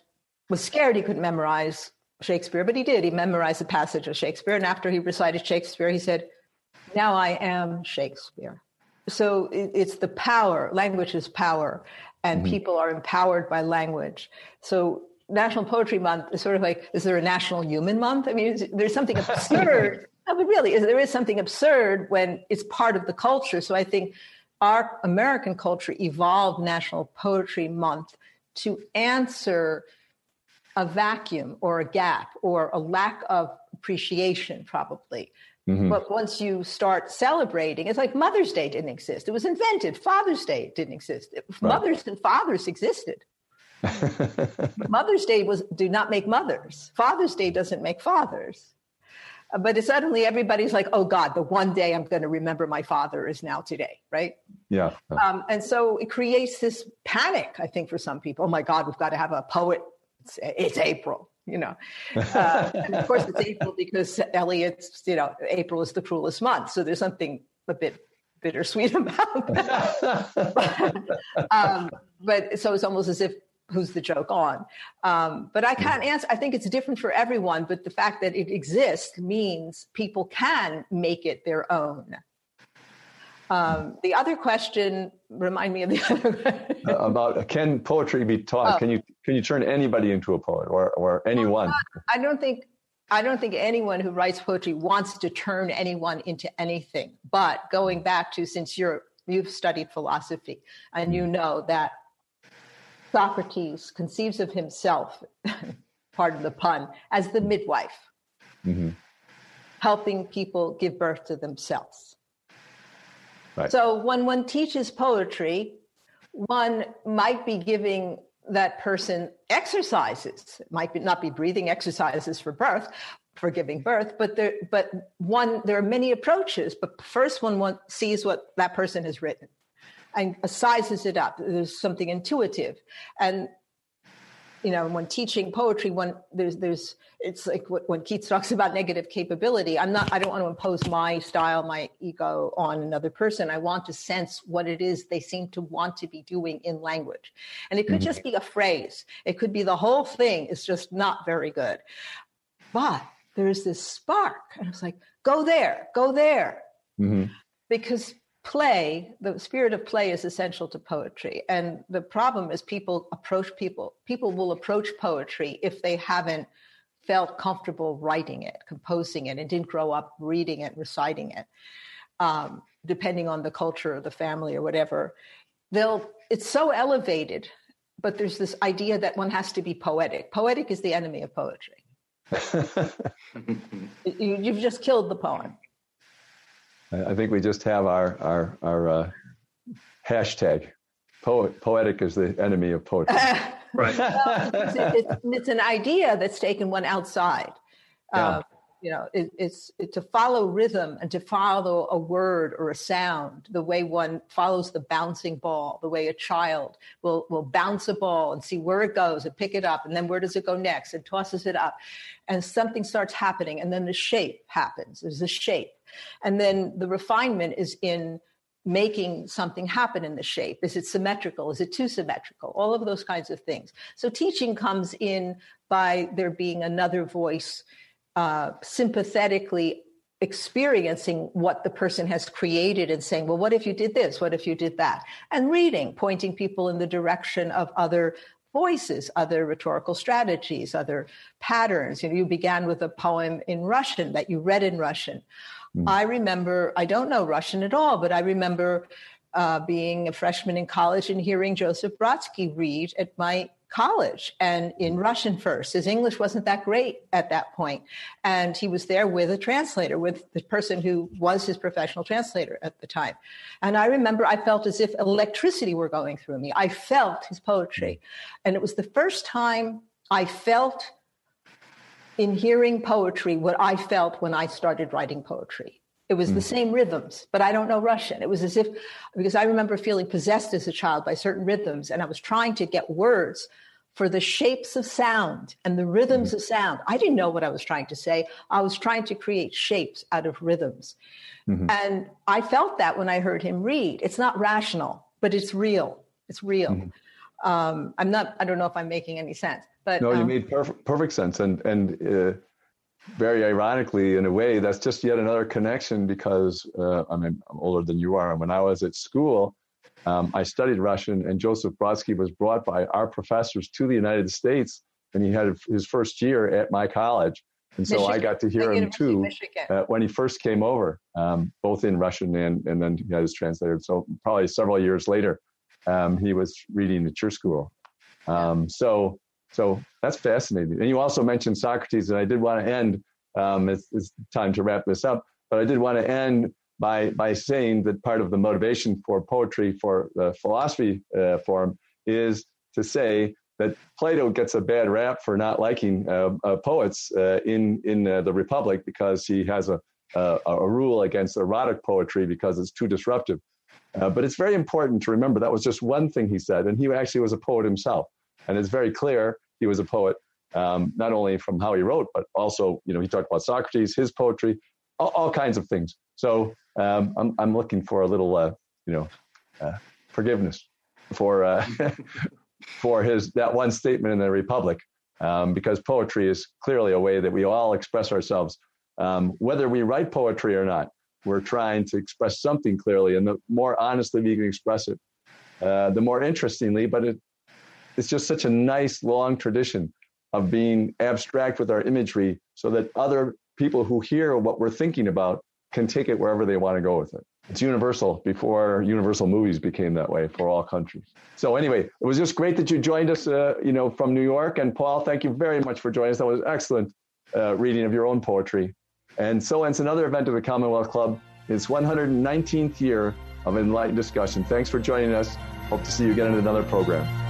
was scared he couldn't memorize shakespeare but he did he memorized a passage of shakespeare and after he recited shakespeare he said now i am shakespeare so it's the power language is power and mm-hmm. people are empowered by language so National Poetry Month is sort of like, is there a National Human Month? I mean, there's something absurd no, but really, there is something absurd when it's part of the culture. So I think our American culture evolved National Poetry Month to answer a vacuum or a gap or a lack of appreciation, probably. Mm-hmm. But once you start celebrating, it's like Mother's Day didn't exist. It was invented. Father's Day didn't exist. Right. Mothers and fathers existed. Mother's Day was do not make mothers. Father's Day doesn't make fathers but suddenly everybody's like, oh God, the one day I'm going to remember my father is now today, right? Yeah. Um, and so it creates this panic, I think, for some people. Oh my God, we've got to have a poet. It's, it's April, you know. Uh, and of course, it's April because Eliot's, you know, April is the cruelest month. So there's something a bit bittersweet about that. um, but so it's almost as if who's the joke on. Um, but I can't answer. I think it's different for everyone. But the fact that it exists means people can make it their own. Um, the other question, remind me of the other uh, about uh, can poetry be taught? Oh. Can you can you turn anybody into a poet or or anyone? I don't think I don't think anyone who writes poetry wants to turn anyone into anything. But going back to since you're you've studied philosophy and you know that Socrates conceives of himself, pardon the pun, as the midwife, mm-hmm. helping people give birth to themselves. Right. So when one teaches poetry, one might be giving that person exercises. It might be, not be breathing exercises for birth, for giving birth, but there, but one, there are many approaches. But first, one, one sees what that person has written and sizes it up. There's something intuitive. And you know, when teaching poetry, when there's there's it's like when Keats talks about negative capability. I'm not. I don't want to impose my style, my ego on another person. I want to sense what it is they seem to want to be doing in language, and it could mm-hmm. just be a phrase. It could be the whole thing is just not very good, but there's this spark, and it's like, go there, go there, mm-hmm. because play, the spirit of play is essential to poetry. And the problem is people approach people, people will approach poetry if they haven't felt comfortable writing it, composing it, and didn't grow up reading it, reciting it. Um, depending on the culture or the family or whatever, they'll it's so elevated, but there's this idea that one has to be poetic. Poetic is the enemy of poetry. you, you've just killed the poem. I think we just have our our our uh, hashtag. Poet, poetic is the enemy of poetry. right. Well, it's, it's, it's, an idea that's taken one outside. Yeah. Uh, you know, it, it's it, to follow rhythm and to follow a word or a sound the way one follows the bouncing ball, the way a child will will bounce a ball and see where it goes and pick it up, and then where does it go next, and tosses it up, and something starts happening, and then the shape happens. There's a shape, and then the refinement is in making something happen in the shape. Is it symmetrical? Is it too symmetrical? All of those kinds of things. So teaching comes in by there being another voice uh, sympathetically experiencing what the person has created and saying, well, what if you did this? What if you did that? And reading, pointing people in the direction of other voices, other rhetorical strategies, other patterns. You know, you began with a poem in Russian that you read in Russian. Mm. I remember, I don't know Russian at all, but I remember uh, being a freshman in college and hearing Joseph Brodsky read at my college and in Russian first. His English wasn't that great at that point. And he was there with a translator, with the person who was his professional translator at the time. And I remember I felt as if electricity were going through me. I felt his poetry. And it was the first time I felt in hearing poetry what I felt when I started writing poetry. It was mm. the same rhythms, but I don't know Russian. It was as if, because I remember feeling possessed as a child by certain rhythms, and I was trying to get words for the shapes of sound and the rhythms mm. of sound. I didn't know what I was trying to say. I was trying to create shapes out of rhythms. Mm-hmm. And I felt that when I heard him read. It's not rational, but it's real. It's real. Mm-hmm. Um, I'm not, I don't know if I'm making any sense, but. No, um, you made perfect, perfect sense. And, and, uh, very ironically, in a way, that's just yet another connection because uh, I mean, I'm older than you are. And when I was at school, um, I studied Russian, and Joseph Brodsky was brought by our professors to the United States, and he had his first year at my college. And so Michigan, I got to hear him too uh, when he first came over, um, both in Russian and, and then he had his translator. So probably several years later, um, he was reading at your school. Um, so so that's fascinating. And you also mentioned Socrates, and I did want to end. Um, it's, it's, time to wrap this up, but I did want to end by by saying that part of the motivation for poetry for the philosophy uh, form is to say that Plato gets a bad rap for not liking uh, uh, poets uh, in in uh, the Republic because he has a, a, a rule against erotic poetry because it's too disruptive. Uh, but it's very important to remember that was just one thing he said, and he actually was a poet himself. And it's very clear he was a poet, um, not only from how he wrote, but also, you know, he talked about Socrates, his poetry, all, all kinds of things. So um, I'm, I'm looking for a little, uh, you know, uh, forgiveness for uh, for his that one statement in the Republic, um, because poetry is clearly a way that we all express ourselves, um, whether we write poetry or not. We're trying to express something clearly, and the more honestly we can express it, uh, the more interestingly. But it it's just such a nice long tradition of being abstract with our imagery so that other people who hear what we're thinking about can take it wherever they want to go with it. It's universal before universal movies became that way for all countries. So anyway, it was just great that you joined us, uh, you know, from New York. And Paul, thank you very much for joining us. That was excellent uh, reading of your own poetry. And so ends another event of the Commonwealth Club. It's 119th year of enlightened discussion. Thanks for joining us. Hope to see you again in another program.